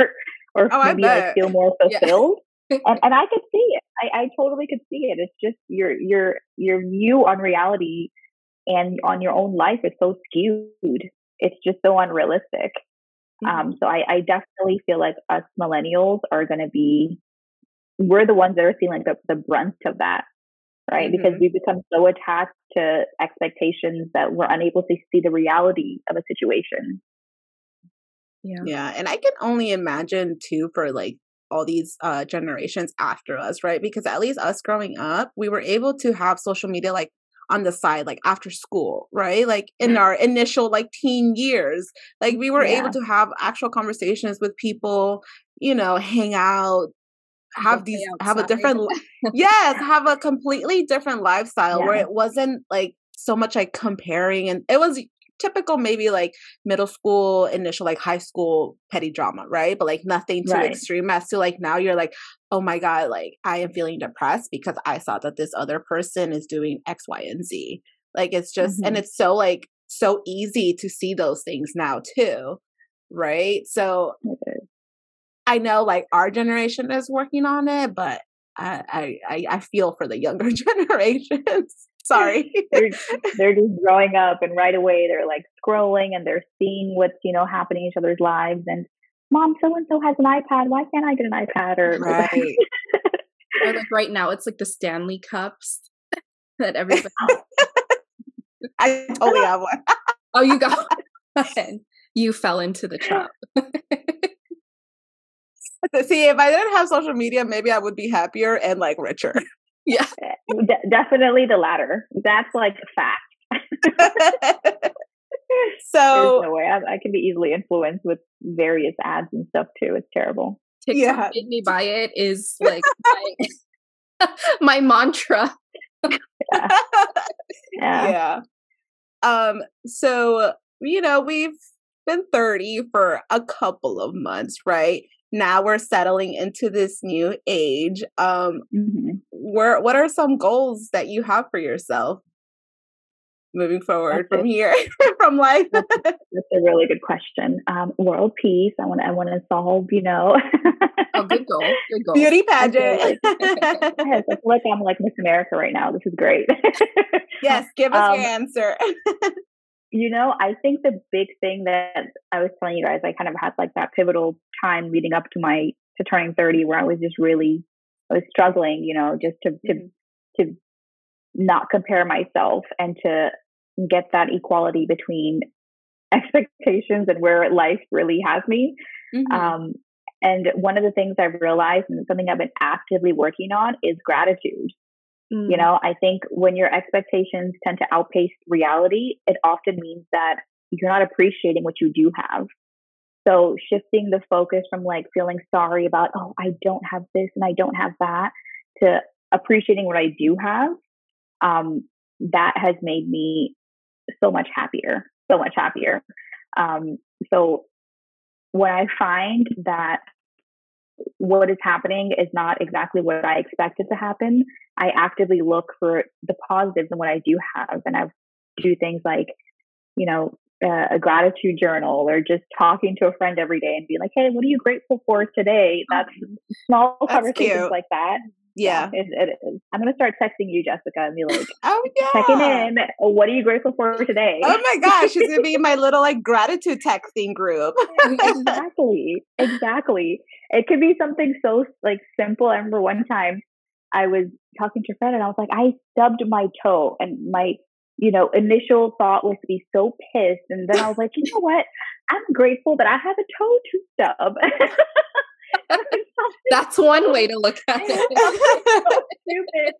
Speaker 4: (laughs) or
Speaker 2: Oh,
Speaker 4: maybe like feel more
Speaker 1: Yeah. (laughs)
Speaker 4: fulfilled. and, and I could see it. I, I totally could see it. It's just your your your view on reality and on your own life is so skewed. It's just so unrealistic. Um, so I, I definitely feel like us millennials are going to be, we're the ones that are feeling the, the brunt of that, right? Because
Speaker 2: Mhm.
Speaker 4: we become so attached to expectations that we're unable to see the reality of a situation.
Speaker 1: Yeah.
Speaker 2: Yeah, and I can only imagine too for like all these uh generations after us, right? Because at least us growing up, we were able to have social media like on the side like after school, right? Like in our initial like teen years, like we were
Speaker 4: Yeah.
Speaker 2: able to have actual conversations with people, you know, hang out, have these have a different (laughs) yes, have a completely different lifestyle where it wasn't like so much like comparing and it was typical maybe like middle school initial like high school petty drama right? But like nothing too
Speaker 4: Right.
Speaker 2: extreme as to like now you're like oh my god like i am feeling depressed because i saw that this other person is doing x y and z. Like it's just and
Speaker 4: Mhm.
Speaker 2: it's so like so easy to see those things now too right? So i know like our generation is working on it but i i i, I feel for the younger (laughs) generations sorry (laughs)
Speaker 4: They're, they're just growing up and right away they're like scrolling and they're seeing what's, you know, happening in each other's lives. And mom, so and so has an iPad. Why can't I get an iPad? Or
Speaker 2: right (laughs)
Speaker 1: Or like right now, it's like the Stanley Cups that everybody.
Speaker 2: i totally have one
Speaker 1: oh, you got one. You fell into the trap. (laughs)
Speaker 2: See, if I didn't have social media, maybe I would be happier and like richer. (laughs)
Speaker 1: yeah. (laughs)
Speaker 4: De- definitely the latter. That's like a fact. There's
Speaker 2: so
Speaker 4: no way. I, I can be easily influenced with various ads and stuff too. It's terrible.
Speaker 1: TikTok
Speaker 2: Yeah.
Speaker 1: made me buy it is like my, my mantra.
Speaker 4: Yeah.
Speaker 2: yeah. Um, so you know, we've been 30 for a couple of months, right? Now we're settling into this new age. Um,
Speaker 4: Mhm.
Speaker 2: where what are some goals that you have for yourself moving forward
Speaker 4: That's
Speaker 2: from here (laughs) from life?
Speaker 4: That's a really good question. Um, world peace. I want. I want to solve. You know.
Speaker 1: Oh, good goal. Good goal.
Speaker 2: Beauty pageant. (laughs)
Speaker 4: Yes, I feel like I'm like Miss America right now. This is great.
Speaker 2: yes, (laughs) give us your
Speaker 4: Um,
Speaker 2: answer.
Speaker 4: You know, I think the big thing that I was telling you guys, I kind of had like that pivotal time leading up to my to turning 30 where I was just really I was struggling, you know, just to to to not compare myself and to get that equality between expectations and where life really has me.
Speaker 2: Mhm.
Speaker 4: Um, and one of the things I've realized and something I've been actively working on is gratitude.
Speaker 1: Mm.
Speaker 4: You know, I think when your expectations tend to outpace reality, it often means that you're not appreciating what you do have. So shifting the focus from like feeling sorry about, oh, I don't have this and I don't have that to appreciating what I do have, um, that has made me so much happier, so much happier. Um, so when I find that what is happening is not exactly what I expected to happen, I actively look for the positives in what I do have. And I do things like, you know, uh, a gratitude journal or just talking to a friend every day and be like, hey, what are you grateful for today? That's small
Speaker 2: That's
Speaker 4: conversations
Speaker 2: cute.
Speaker 4: like that.
Speaker 2: Yeah.
Speaker 4: it, it is. I'm going to start texting you, Jessica, and be like,
Speaker 2: Oh yeah.
Speaker 4: checking in. What are you grateful for today?
Speaker 2: Oh my gosh, she's gonna be in my (laughs) little like gratitude texting group.
Speaker 4: exactly exactly it could be something so like simple i remember one time i was talking to a friend and i was like i stubbed my toe and my you know initial thought was to be so pissed and then i was like you know what i'm grateful that i have a toe to stub (laughs) (laughs)
Speaker 1: That's one way to look at it. (laughs)
Speaker 4: Stupid.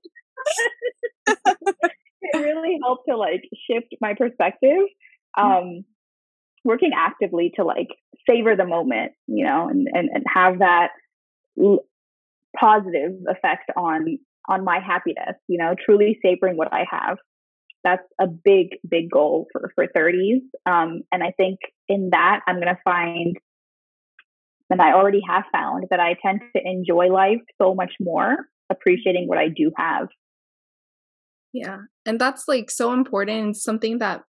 Speaker 4: (laughs) it really helped to like shift my perspective. Um, working actively to like savor the moment, you know, and, and, and have that l- positive effect on on my happiness, you know, truly savoring what I have. That's a big, big goal for, for 30s. Um, and I think in that, I'm going to find, and I already have found, that I tend to enjoy life so much more, appreciating what I do have.
Speaker 1: Yeah. And that's like so important. Something that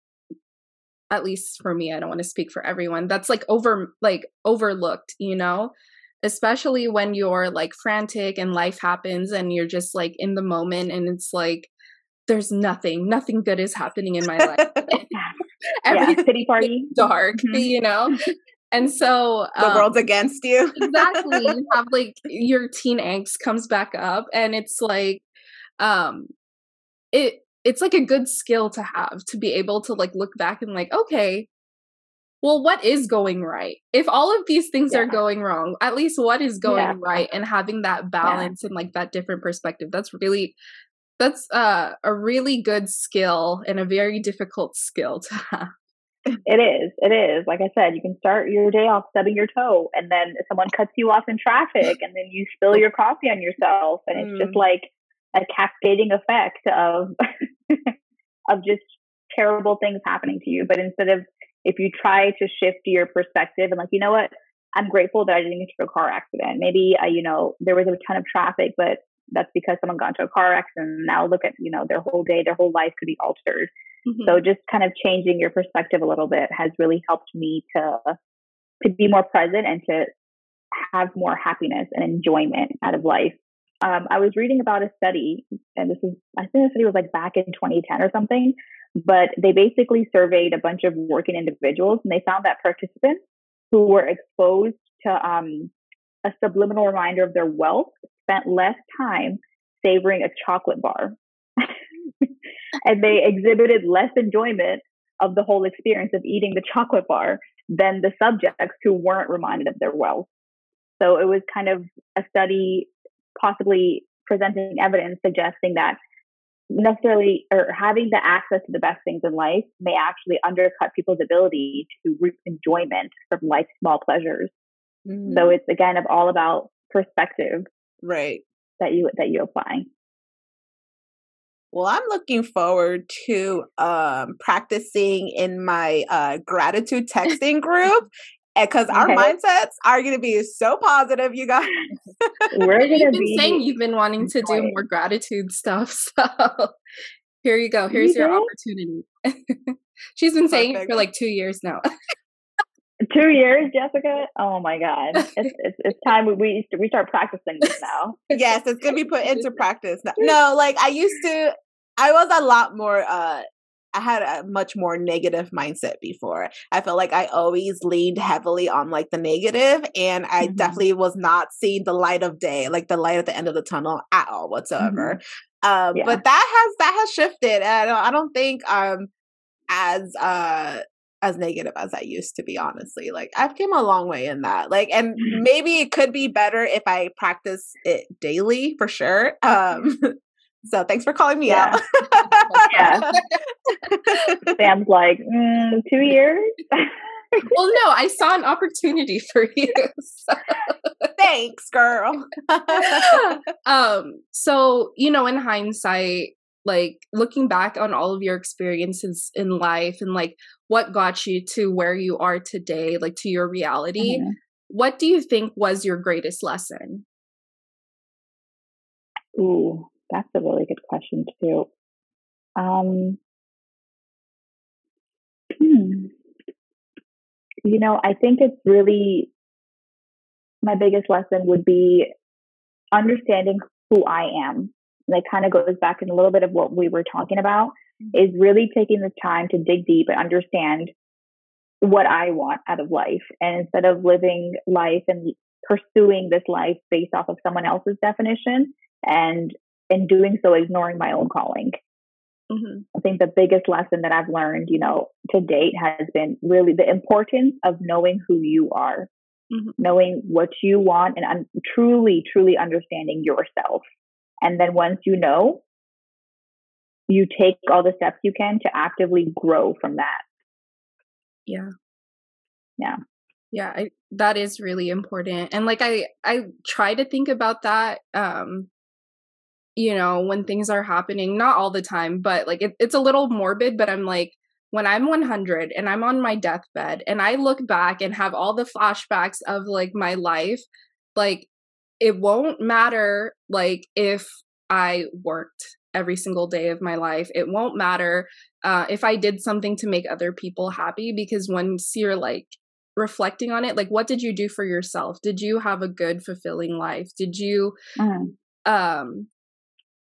Speaker 1: at least for me, I don't want to speak for everyone, that's like over like overlooked, you know? Especially when you're like frantic and life happens and you're just like in the moment and it's like there's nothing, nothing good is happening in my life.
Speaker 4: Everything's (laughs) yeah, (laughs) pity party.
Speaker 1: Dark, mm-hmm. you know? (laughs) And so
Speaker 2: the um, world's against you. (laughs)
Speaker 1: exactly. You have like your teen angst comes back up and it's like um it it's like a good skill to have to be able to like look back and like okay well what is going right if all of these things yeah. are going wrong at least what is going yeah. right and having that balance yeah. and like that different perspective that's really that's uh, a really good skill and a very difficult skill to (laughs) have
Speaker 4: it is it is like i said you can start your day off stubbing your toe and then someone cuts you off in traffic and then you spill your coffee on yourself and it's just mm. like a cascading effect of (laughs) of just terrible things happening to you. But instead of if you try to shift your perspective and like, you know what, I'm grateful that I didn't get into a car accident. Maybe uh, you know there was a ton of traffic, but that's because someone got into a car accident. Now look at you know their whole day, their whole life could be altered. Mm-hmm. So just kind of changing your perspective a little bit has really helped me to to be more present and to have more happiness and enjoyment out of life um, I was reading about a study, and this is, I think the study was like back in 2010 or something, but they basically surveyed a bunch of working individuals and they found that participants who were exposed to um, a subliminal reminder of their wealth spent less time savoring a chocolate bar. And they exhibited less enjoyment of the whole experience of eating the chocolate bar than the subjects who weren't reminded of their wealth. So it was kind of a study possibly presenting evidence suggesting that necessarily or having the access to the best things in life may actually undercut people's ability to reap enjoyment from life's small pleasures. Mm-hmm. So it's again of all about perspective,
Speaker 2: right?
Speaker 4: That you that you apply.
Speaker 2: Well, I'm looking forward to um, practicing in my uh, gratitude texting (laughs) group because okay. our mindsets are going to be so positive, you guys.
Speaker 1: We're (laughs) going to be saying you've been wanting to do more gratitude stuff, (laughs) so here you go. Here's you your opportunity. She's been saying it for like two years now.
Speaker 4: two years, Jessica. Oh my god, it's, it's, it's time we we start practicing this now.
Speaker 2: yes, it's gonna be put into practice. Now. No, like I used to. I was a lot more uh I had a much more negative mindset before. I felt like I always leaned heavily on like the negative and I mm-hmm. definitely was not seeing the light of day, like the light at the end of the tunnel at all whatsoever. Mm-hmm. Um, yeah. but that has that has shifted. I don't I don't think um as uh as negative as I used to be, honestly. Like I've came a long way in that. Like and mm-hmm. maybe it could be better if I practice it daily for sure. Um (laughs) so thanks for calling me yeah. out.
Speaker 4: yeah. (laughs) Sam's like, mm, two years. (laughs)
Speaker 1: well, no, I saw an opportunity for you. (laughs) So.
Speaker 2: Thanks, girl.
Speaker 1: um, so you know, in hindsight, like looking back on all of your experiences in life and like what got you to where you are today, like to your reality, mm-hmm. what do you think was your greatest lesson?
Speaker 4: Ooh, that's a really good question too. Um, hmm. You know, I think it's really my biggest lesson would be understanding who I am. That kind of goes back in a little bit of what we were talking about mm-hmm. is really taking the time to dig deep and understand what I want out of life. And instead of living life and pursuing this life based off of someone else's definition and in doing so ignoring my own calling. Mm-hmm. I think the biggest lesson that I've learned, you know, to date has been really the importance of knowing who you are mm-hmm. knowing what you want and un- truly, truly understanding yourself. And then once you know, you take all the steps you can to actively grow from that.
Speaker 1: Yeah.
Speaker 4: Yeah.
Speaker 1: Yeah, I, that is really important. And like I I try to think about that um you know, when things are happening, not all the time, but like it, it's a little morbid, but I'm like when I'm 100 and I'm on my deathbed and I look back and have all the flashbacks of like my life, like it won't matter like if I worked every single day of my life. It won't matter uh, if I did something to make other people happy because once you're like reflecting on it, like what did you do for yourself? Did you have a good, fulfilling life? Did you mm-hmm. um,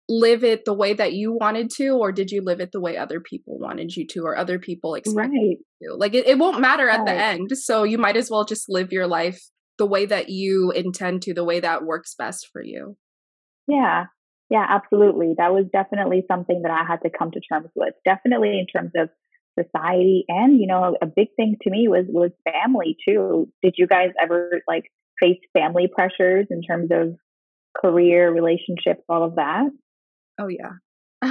Speaker 1: live it the way that you wanted to, or did you live it the way other people wanted you to, or other people expected right. you to? Like it, it won't matter at right. the end. So you might as well just live your life the way that you intend to, the way that works best for you.
Speaker 4: Yeah. Yeah, absolutely. That was definitely something that I had to come to terms with. Definitely in terms of society and you know a big thing to me was was family too. Did you guys ever like face family pressures in terms of career, relationships, all of that?
Speaker 1: Oh yeah.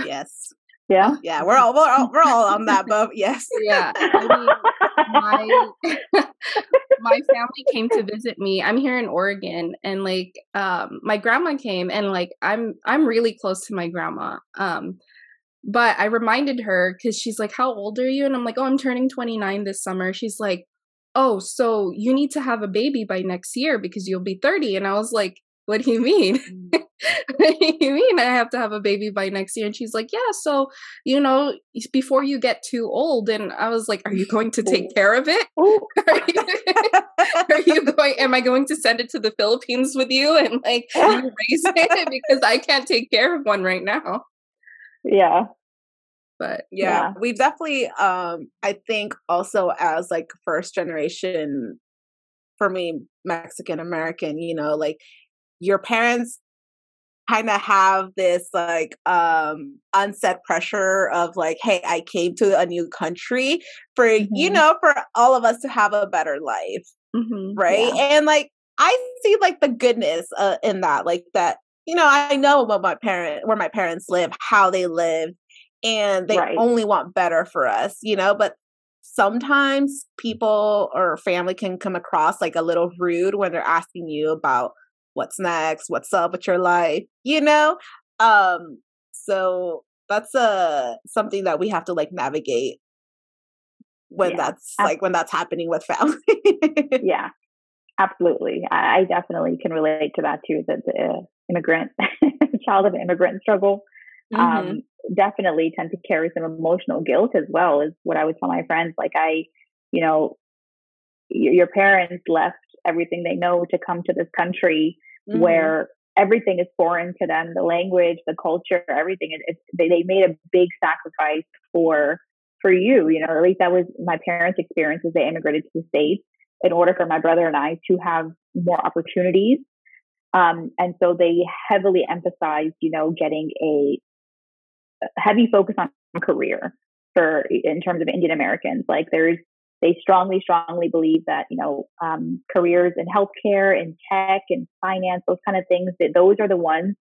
Speaker 2: Yes.
Speaker 4: Yeah.
Speaker 2: Yeah, we're all we're all, we're all on that boat. Yes.
Speaker 1: Yeah. I mean, my (laughs) my family came to visit me. I'm here in Oregon and like um my grandma came and like I'm I'm really close to my grandma. Um but I reminded her cuz she's like how old are you and I'm like oh I'm turning 29 this summer. She's like oh so you need to have a baby by next year because you'll be 30 and I was like what do you mean? Mm. (laughs) what do you mean I have to have a baby by next year? And she's like, yeah, so, you know, before you get too old. And I was like, are you going to take care of it? (laughs) are, you, (laughs) are you going, am I going to send it to the Philippines with you and like you raise it? Because I can't take care of one right now.
Speaker 4: Yeah.
Speaker 1: But
Speaker 2: yeah, yeah, we've definitely, um, I think also as like first generation for me, Mexican American, you know, like your parents kind of have this like um unset pressure of like hey i came to a new country for mm-hmm. you know for all of us to have a better life mm-hmm. right yeah. and like i see like the goodness uh, in that like that you know i know what my parent where my parents live how they live and they right. only want better for us you know but sometimes people or family can come across like a little rude when they're asking you about what's next what's up with your life you know um so that's uh something that we have to like navigate when yeah. that's like when that's happening with family
Speaker 4: yeah absolutely I, definitely can relate to that too that the uh, immigrant (laughs) child of immigrant struggle um, mm-hmm. um definitely tend to carry some emotional guilt as well is what i would tell my friends like i you know your parents left everything they know to come to this country mm-hmm. where everything is foreign to them the language the culture everything. It, they, they made a big sacrifice for for you you know at least that was my parents experience as they immigrated to the states in order for my brother and i to have more opportunities. Um, and so they heavily emphasized you know getting a heavy focus on career for in terms of indian americans. Like there's they strongly, strongly believe that, you know, um, careers in healthcare and tech and finance, those kind of things, that those are the ones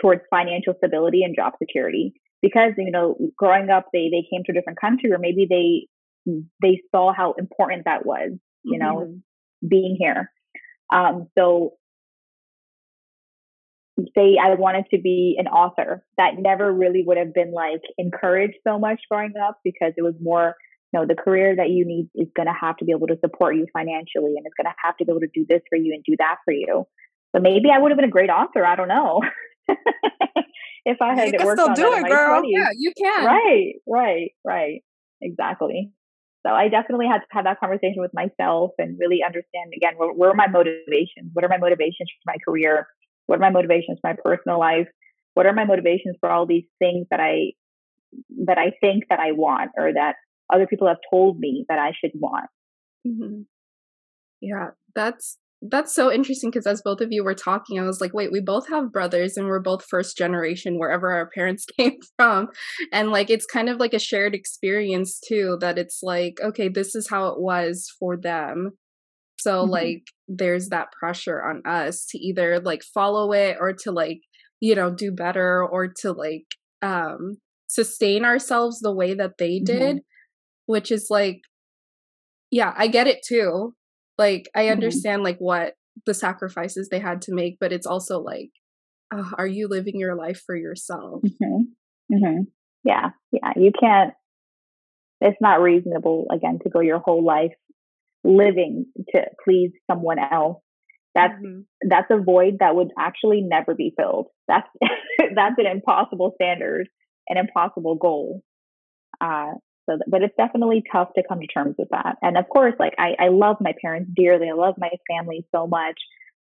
Speaker 4: towards financial stability and job security. Because, you know, growing up, they, they came to a different country or maybe they, they saw how important that was, you mm-hmm. know, being here. Um, so say I wanted to be an author. That never really would have been like encouraged so much growing up because it was more no, the career that you need is going to have to be able to support you financially and it's going to have to be able to do this for you and do that for you. So maybe I would have been a great author. I don't know. (laughs) if I had
Speaker 2: you can
Speaker 4: worked
Speaker 2: still
Speaker 4: on
Speaker 2: do it, girl.
Speaker 1: 20s. Yeah, you can.
Speaker 4: Right, right, right. Exactly. So I definitely had to have that conversation with myself and really understand again where, where are my motivations? What are my motivations for my career? What are my motivations for my personal life? What are my motivations for all these things that I that I think that I want or that other people have told me that I should want.
Speaker 1: Mm-hmm. Yeah, that's that's so interesting because as both of you were talking, I was like, wait, we both have brothers and we're both first generation wherever our parents (laughs) came from. And like it's kind of like a shared experience too, that it's like, okay, this is how it was for them. So mm-hmm. like there's that pressure on us to either like follow it or to like, you know, do better or to like um sustain ourselves the way that they did, mm-hmm. Which is like yeah, I get it too. Like I mm-hmm. understand mm-hmm. like what the sacrifices they had to make, but it's also like uh, are you living your life for yourself?
Speaker 4: Mm-hmm. Mm-hmm. Yeah, yeah. You can't. It's not reasonable again to go your whole life living to please someone else. That's mm-hmm. that's a void that would actually never be filled. That's (laughs) that's an impossible standard, an impossible goal. Uh, so, but it's definitely tough to come to terms with that. And of course, like I, I love my parents dearly. I love my family so much.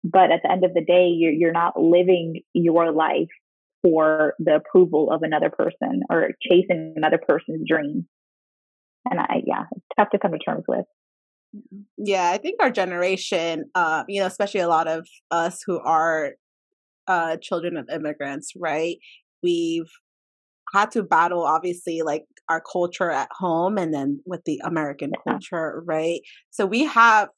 Speaker 4: But at the end of the day, you're, you're not living your life for the approval of another person or chasing another person's dream. And I, yeah, it's tough to come to terms with.
Speaker 2: Yeah, I think our generation, uh, you know, especially a lot of us who are uh, children of immigrants, right? We've had to battle, obviously, like our culture at home and then with the American yeah. culture, right? So we have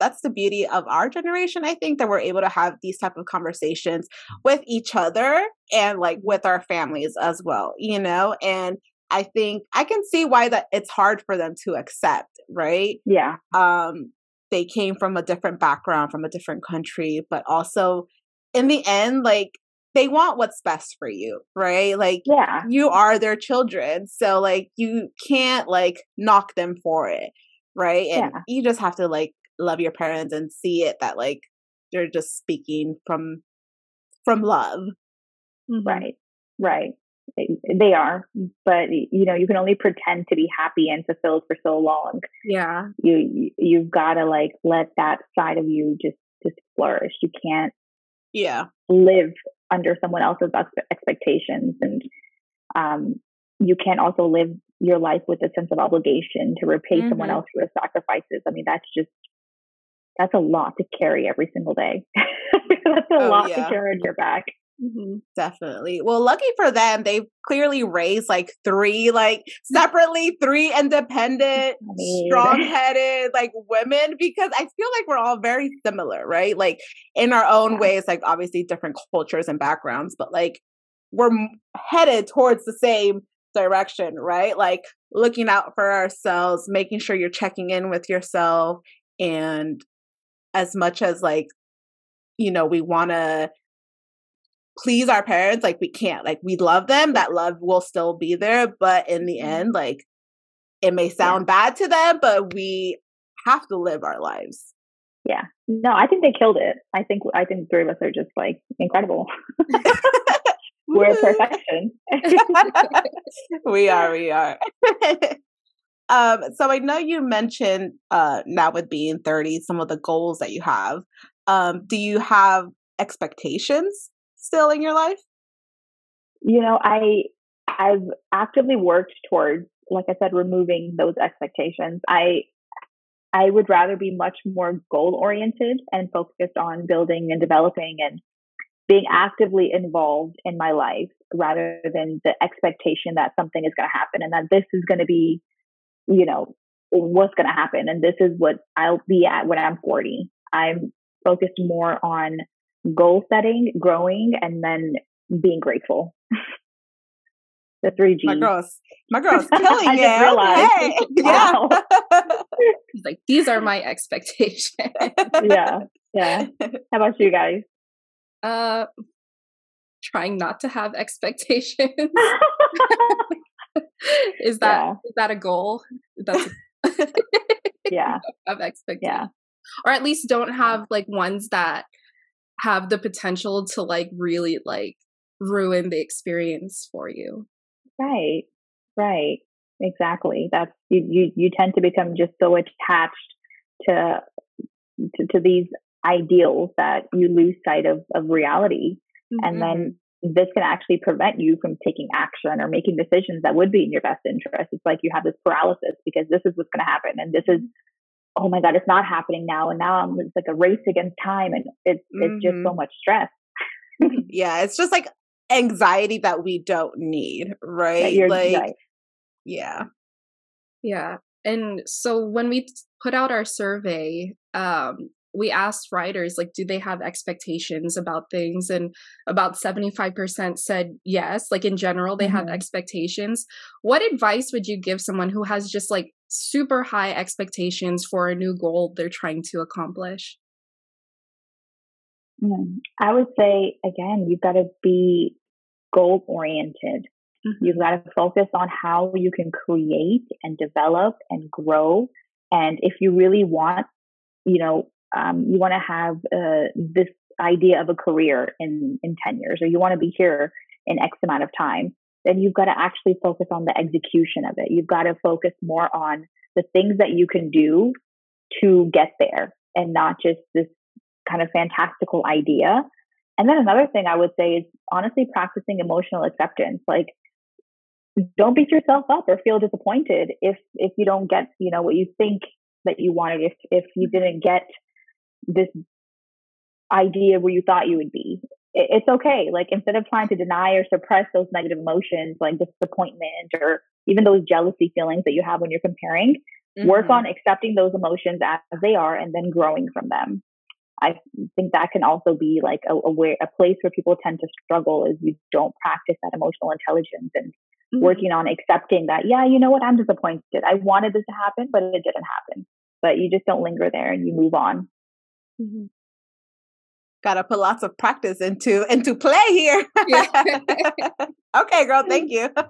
Speaker 2: that's the beauty of our generation i think that we're able to have these type of conversations with each other and like with our families as well you know and i think i can see why that it's hard for them to accept right
Speaker 4: yeah
Speaker 2: um they came from a different background from a different country but also in the end like they want what's best for you right? Like
Speaker 4: yeah.
Speaker 2: you are their children so like you can't like knock them for it right? And yeah. you just have to like love your parents and see it that like they're just speaking from from love.
Speaker 4: Mm-hmm. right right. They are but you know you can only pretend to be happy and fulfilled for so long.
Speaker 1: Yeah.
Speaker 4: You, you have got to like let that side of you just just flourish. You can't
Speaker 2: yeah.
Speaker 4: live under someone else's expectations and um you can't also live your life with a sense of obligation to repay mm-hmm. someone else for sacrifices i mean that's just that's a lot to carry every single day. (laughs) that's a oh, lot yeah. to carry on your back.
Speaker 2: Mm-hmm. Definitely. Well, lucky for them, they've clearly raised like three, like (laughs) separately, three independent, (laughs) strong headed, like women, because I feel like we're all very similar, right? Like in our own yeah. ways, like obviously different cultures and backgrounds, but like we're headed towards the same direction, right? Like looking out for ourselves, making sure you're checking in with yourself and as much as like you know we want to please our parents like we can't like we love them that love will still be there but in the mm-hmm. end like it may sound yeah. bad to them but we have to live our lives.
Speaker 4: Yeah. No i think they killed it. I think i think three of us are just like incredible. (laughs) (laughs) We're perfection. (laughs)
Speaker 2: We are we are. Um, so I know you mentioned uh, now with being 30, some of the goals that you have. Um, do you have expectations still in your life?
Speaker 4: You know, I I've actively worked towards, like I said, removing those expectations. I I would rather be much more goal oriented and focused on building and developing and being actively involved in my life rather than the expectation that something is going to happen and that this is going to be you know, what's going to happen. And this is what I'll be at when I'm 40. I'm focused more on goal setting, growing, and then being grateful. (laughs) the three G's.
Speaker 2: My girl's, my (laughs) girl's killing it. Hey. (laughs)
Speaker 1: Yeah. like, these are my expectations.
Speaker 4: yeah. Yeah. How about you guys?
Speaker 1: Uh, trying not to have expectations is that yeah. is that a goal? That's
Speaker 4: yeah
Speaker 1: of expectations. Yeah. Or at least don't have like ones that have the potential to like really like ruin the experience for you.
Speaker 4: Right. Right. Exactly. That's you you you tend to become just so attached to to, to these ideals that you lose sight of of reality. Mm-hmm. And then this can actually prevent you from taking action or making decisions that would be in your best interest. It's like you have this paralysis because this is what's going to happen, and this is, oh my god, it's not happening now, and now I'm, it's like a race against time, and it's mm-hmm. it's just so mm-hmm. much stress.
Speaker 2: yeah, it's just like anxiety that we don't need, right? like,
Speaker 4: right.
Speaker 2: yeah,
Speaker 1: yeah. And so when we put out our survey, um, we asked writers like do they have expectations about things and about 75% said yes like in general they mm-hmm. have expectations what advice would you give someone who has just like super high expectations for a new goal they're trying to accomplish.
Speaker 4: Mm, i would say again you've got to be goal oriented mm-hmm. you've got to focus on how you can create and develop and grow. And if you really want you know um, you want to have uh, this idea of a career in in 10 years or you want to be here in x amount of time then you've got to actually focus on the execution of it. You've got to focus more on the things that you can do to get there and not just this kind of fantastical idea. And then another thing i would say is honestly practicing emotional acceptance. Like don't beat yourself up or feel disappointed if if you don't get you know what you think that you wanted if if you didn't get this idea where you thought you would be. It's okay. Like instead of trying to deny or suppress those negative emotions like disappointment or even those jealousy feelings that you have when you're comparing, mm-hmm. work on accepting those emotions as they are and then growing from them. I think that can also be like a, a, way, a place where people tend to struggle is you don't practice that emotional intelligence and mm-hmm. working on accepting that, yeah, you know what, I'm disappointed. I wanted this to happen, but it didn't happen. But you just don't linger there and you move on.
Speaker 2: Mm-hmm. Got to put lots of practice into into play here. Yeah. (laughs) okay, girl. Thank you. (laughs)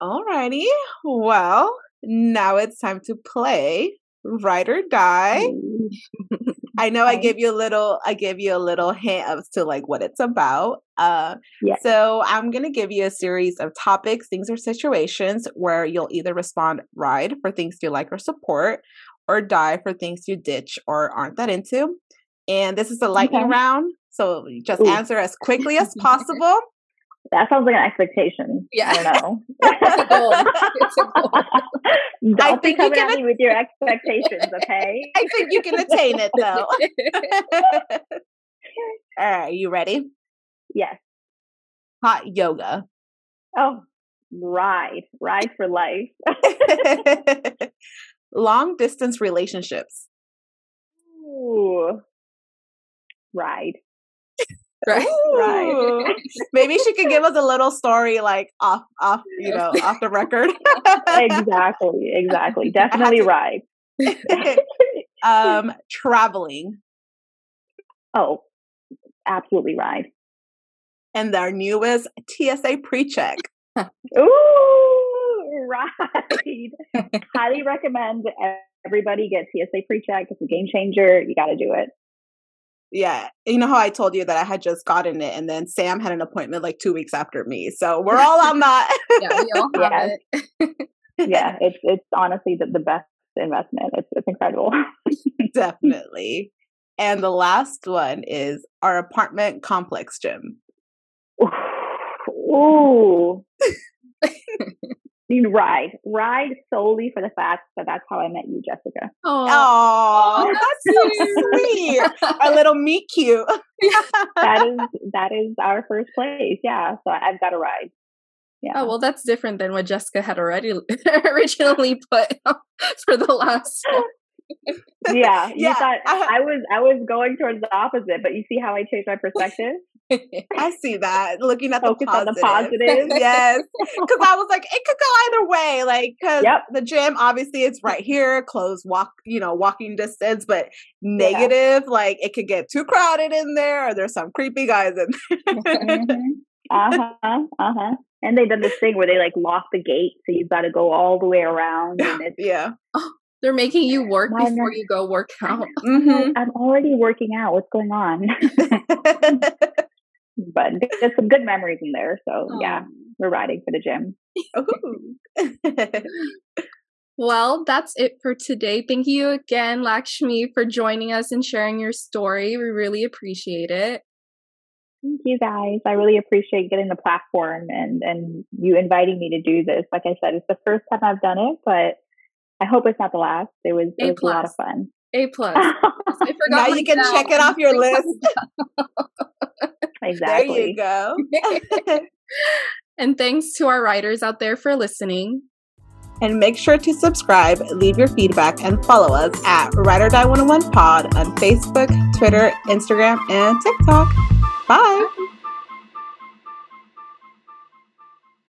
Speaker 2: All righty. Well, now it's time to play Ride or Die. (laughs) I know I gave you a little I gave you a little hint as to like what it's about. Uh yeah. so I'm gonna give you a series of topics, things or situations where you'll either respond ride for things you like or support, or die for things you ditch or aren't that into. And this is a lightning okay. round. So just Ooh. answer as quickly as (laughs) possible.
Speaker 4: That sounds like an expectation.
Speaker 1: Yeah.
Speaker 4: I don't know. (laughs) it's a goal. (laughs) It's a goal. Don't I think you can at me with your expectations, okay?
Speaker 2: I think you can attain it though. All right, you ready?
Speaker 4: Yes.
Speaker 2: Hot yoga.
Speaker 4: Oh, ride. Ride for life.
Speaker 2: Long distance relationships.
Speaker 4: Ooh. Ride. (laughs)
Speaker 2: Right. right. (laughs) Maybe she could give us a little story like off off, you know, (laughs) off the record.
Speaker 4: exactly. Exactly. Definitely right.
Speaker 2: um traveling.
Speaker 4: Oh, absolutely right.
Speaker 2: And their newest TSA pre-check.
Speaker 4: Ooh, right. (laughs) Highly recommend everybody get TSA pre-check. It's a game changer. You got to do it.
Speaker 2: Yeah. You know how I told you that I had just gotten it and then Sam had an appointment like two weeks after me. So we're all on that. (laughs)
Speaker 1: yeah, we all have yeah.
Speaker 4: it. (laughs) yeah, it's it's honestly the, the best investment. It's it's incredible.
Speaker 2: Definitely. And the last one is our apartment complex gym.
Speaker 4: Ooh. You ride, ride solely for the fact that that's how I met you, Jessica.
Speaker 2: Oh, that's so sweet. (laughs) Our little meet cute.
Speaker 4: that is that is our first place. Yeah, so I've got a ride.
Speaker 1: Yeah. Oh well, that's different than what Jessica had already (laughs) originally put (laughs) for the last
Speaker 4: yeah, yeah. Thought, I, I was I was going towards the opposite, but you see how I changed my perspective. (laughs)
Speaker 2: I see that. Looking at Focus the positive.
Speaker 4: the positive.
Speaker 2: yes, because I was like, it could go either way. Like, because yep. the gym obviously it's right here, close walk, you know, walking distance. But negative, yeah. like it could get too crowded in there, or there's some creepy guys in there.
Speaker 4: mm-hmm. (laughs) Uh huh. Uh huh. And they've done this thing where they like lock the gate, so you've got to go all the way around. And (laughs) it's,
Speaker 2: yeah.
Speaker 1: They're making you work before you go work out.
Speaker 4: Mm-hmm. I'm already working out. What's going on? (laughs) (laughs) but there's some good memories in there. So yeah, we're riding for the gym. (laughs)
Speaker 1: well, that's it for today. Thank you again, Lakshmi, for joining us and sharing your story. We really appreciate it.
Speaker 4: Thank you guys. I really appreciate getting the platform and and you inviting me to do this. Like I said, it's the first time I've done it, but I hope it's not the last. It was, it was a lot of fun.
Speaker 1: A plus. I (laughs) forgot.
Speaker 2: now you can check it off your (laughs) list.
Speaker 4: exactly.
Speaker 2: There you go. (laughs)
Speaker 1: And thanks to our writers out there for listening.
Speaker 2: And make sure to subscribe, leave your feedback, and follow us at Ride or Die 101 Pod on Facebook, Twitter, Instagram, and TikTok. Bye.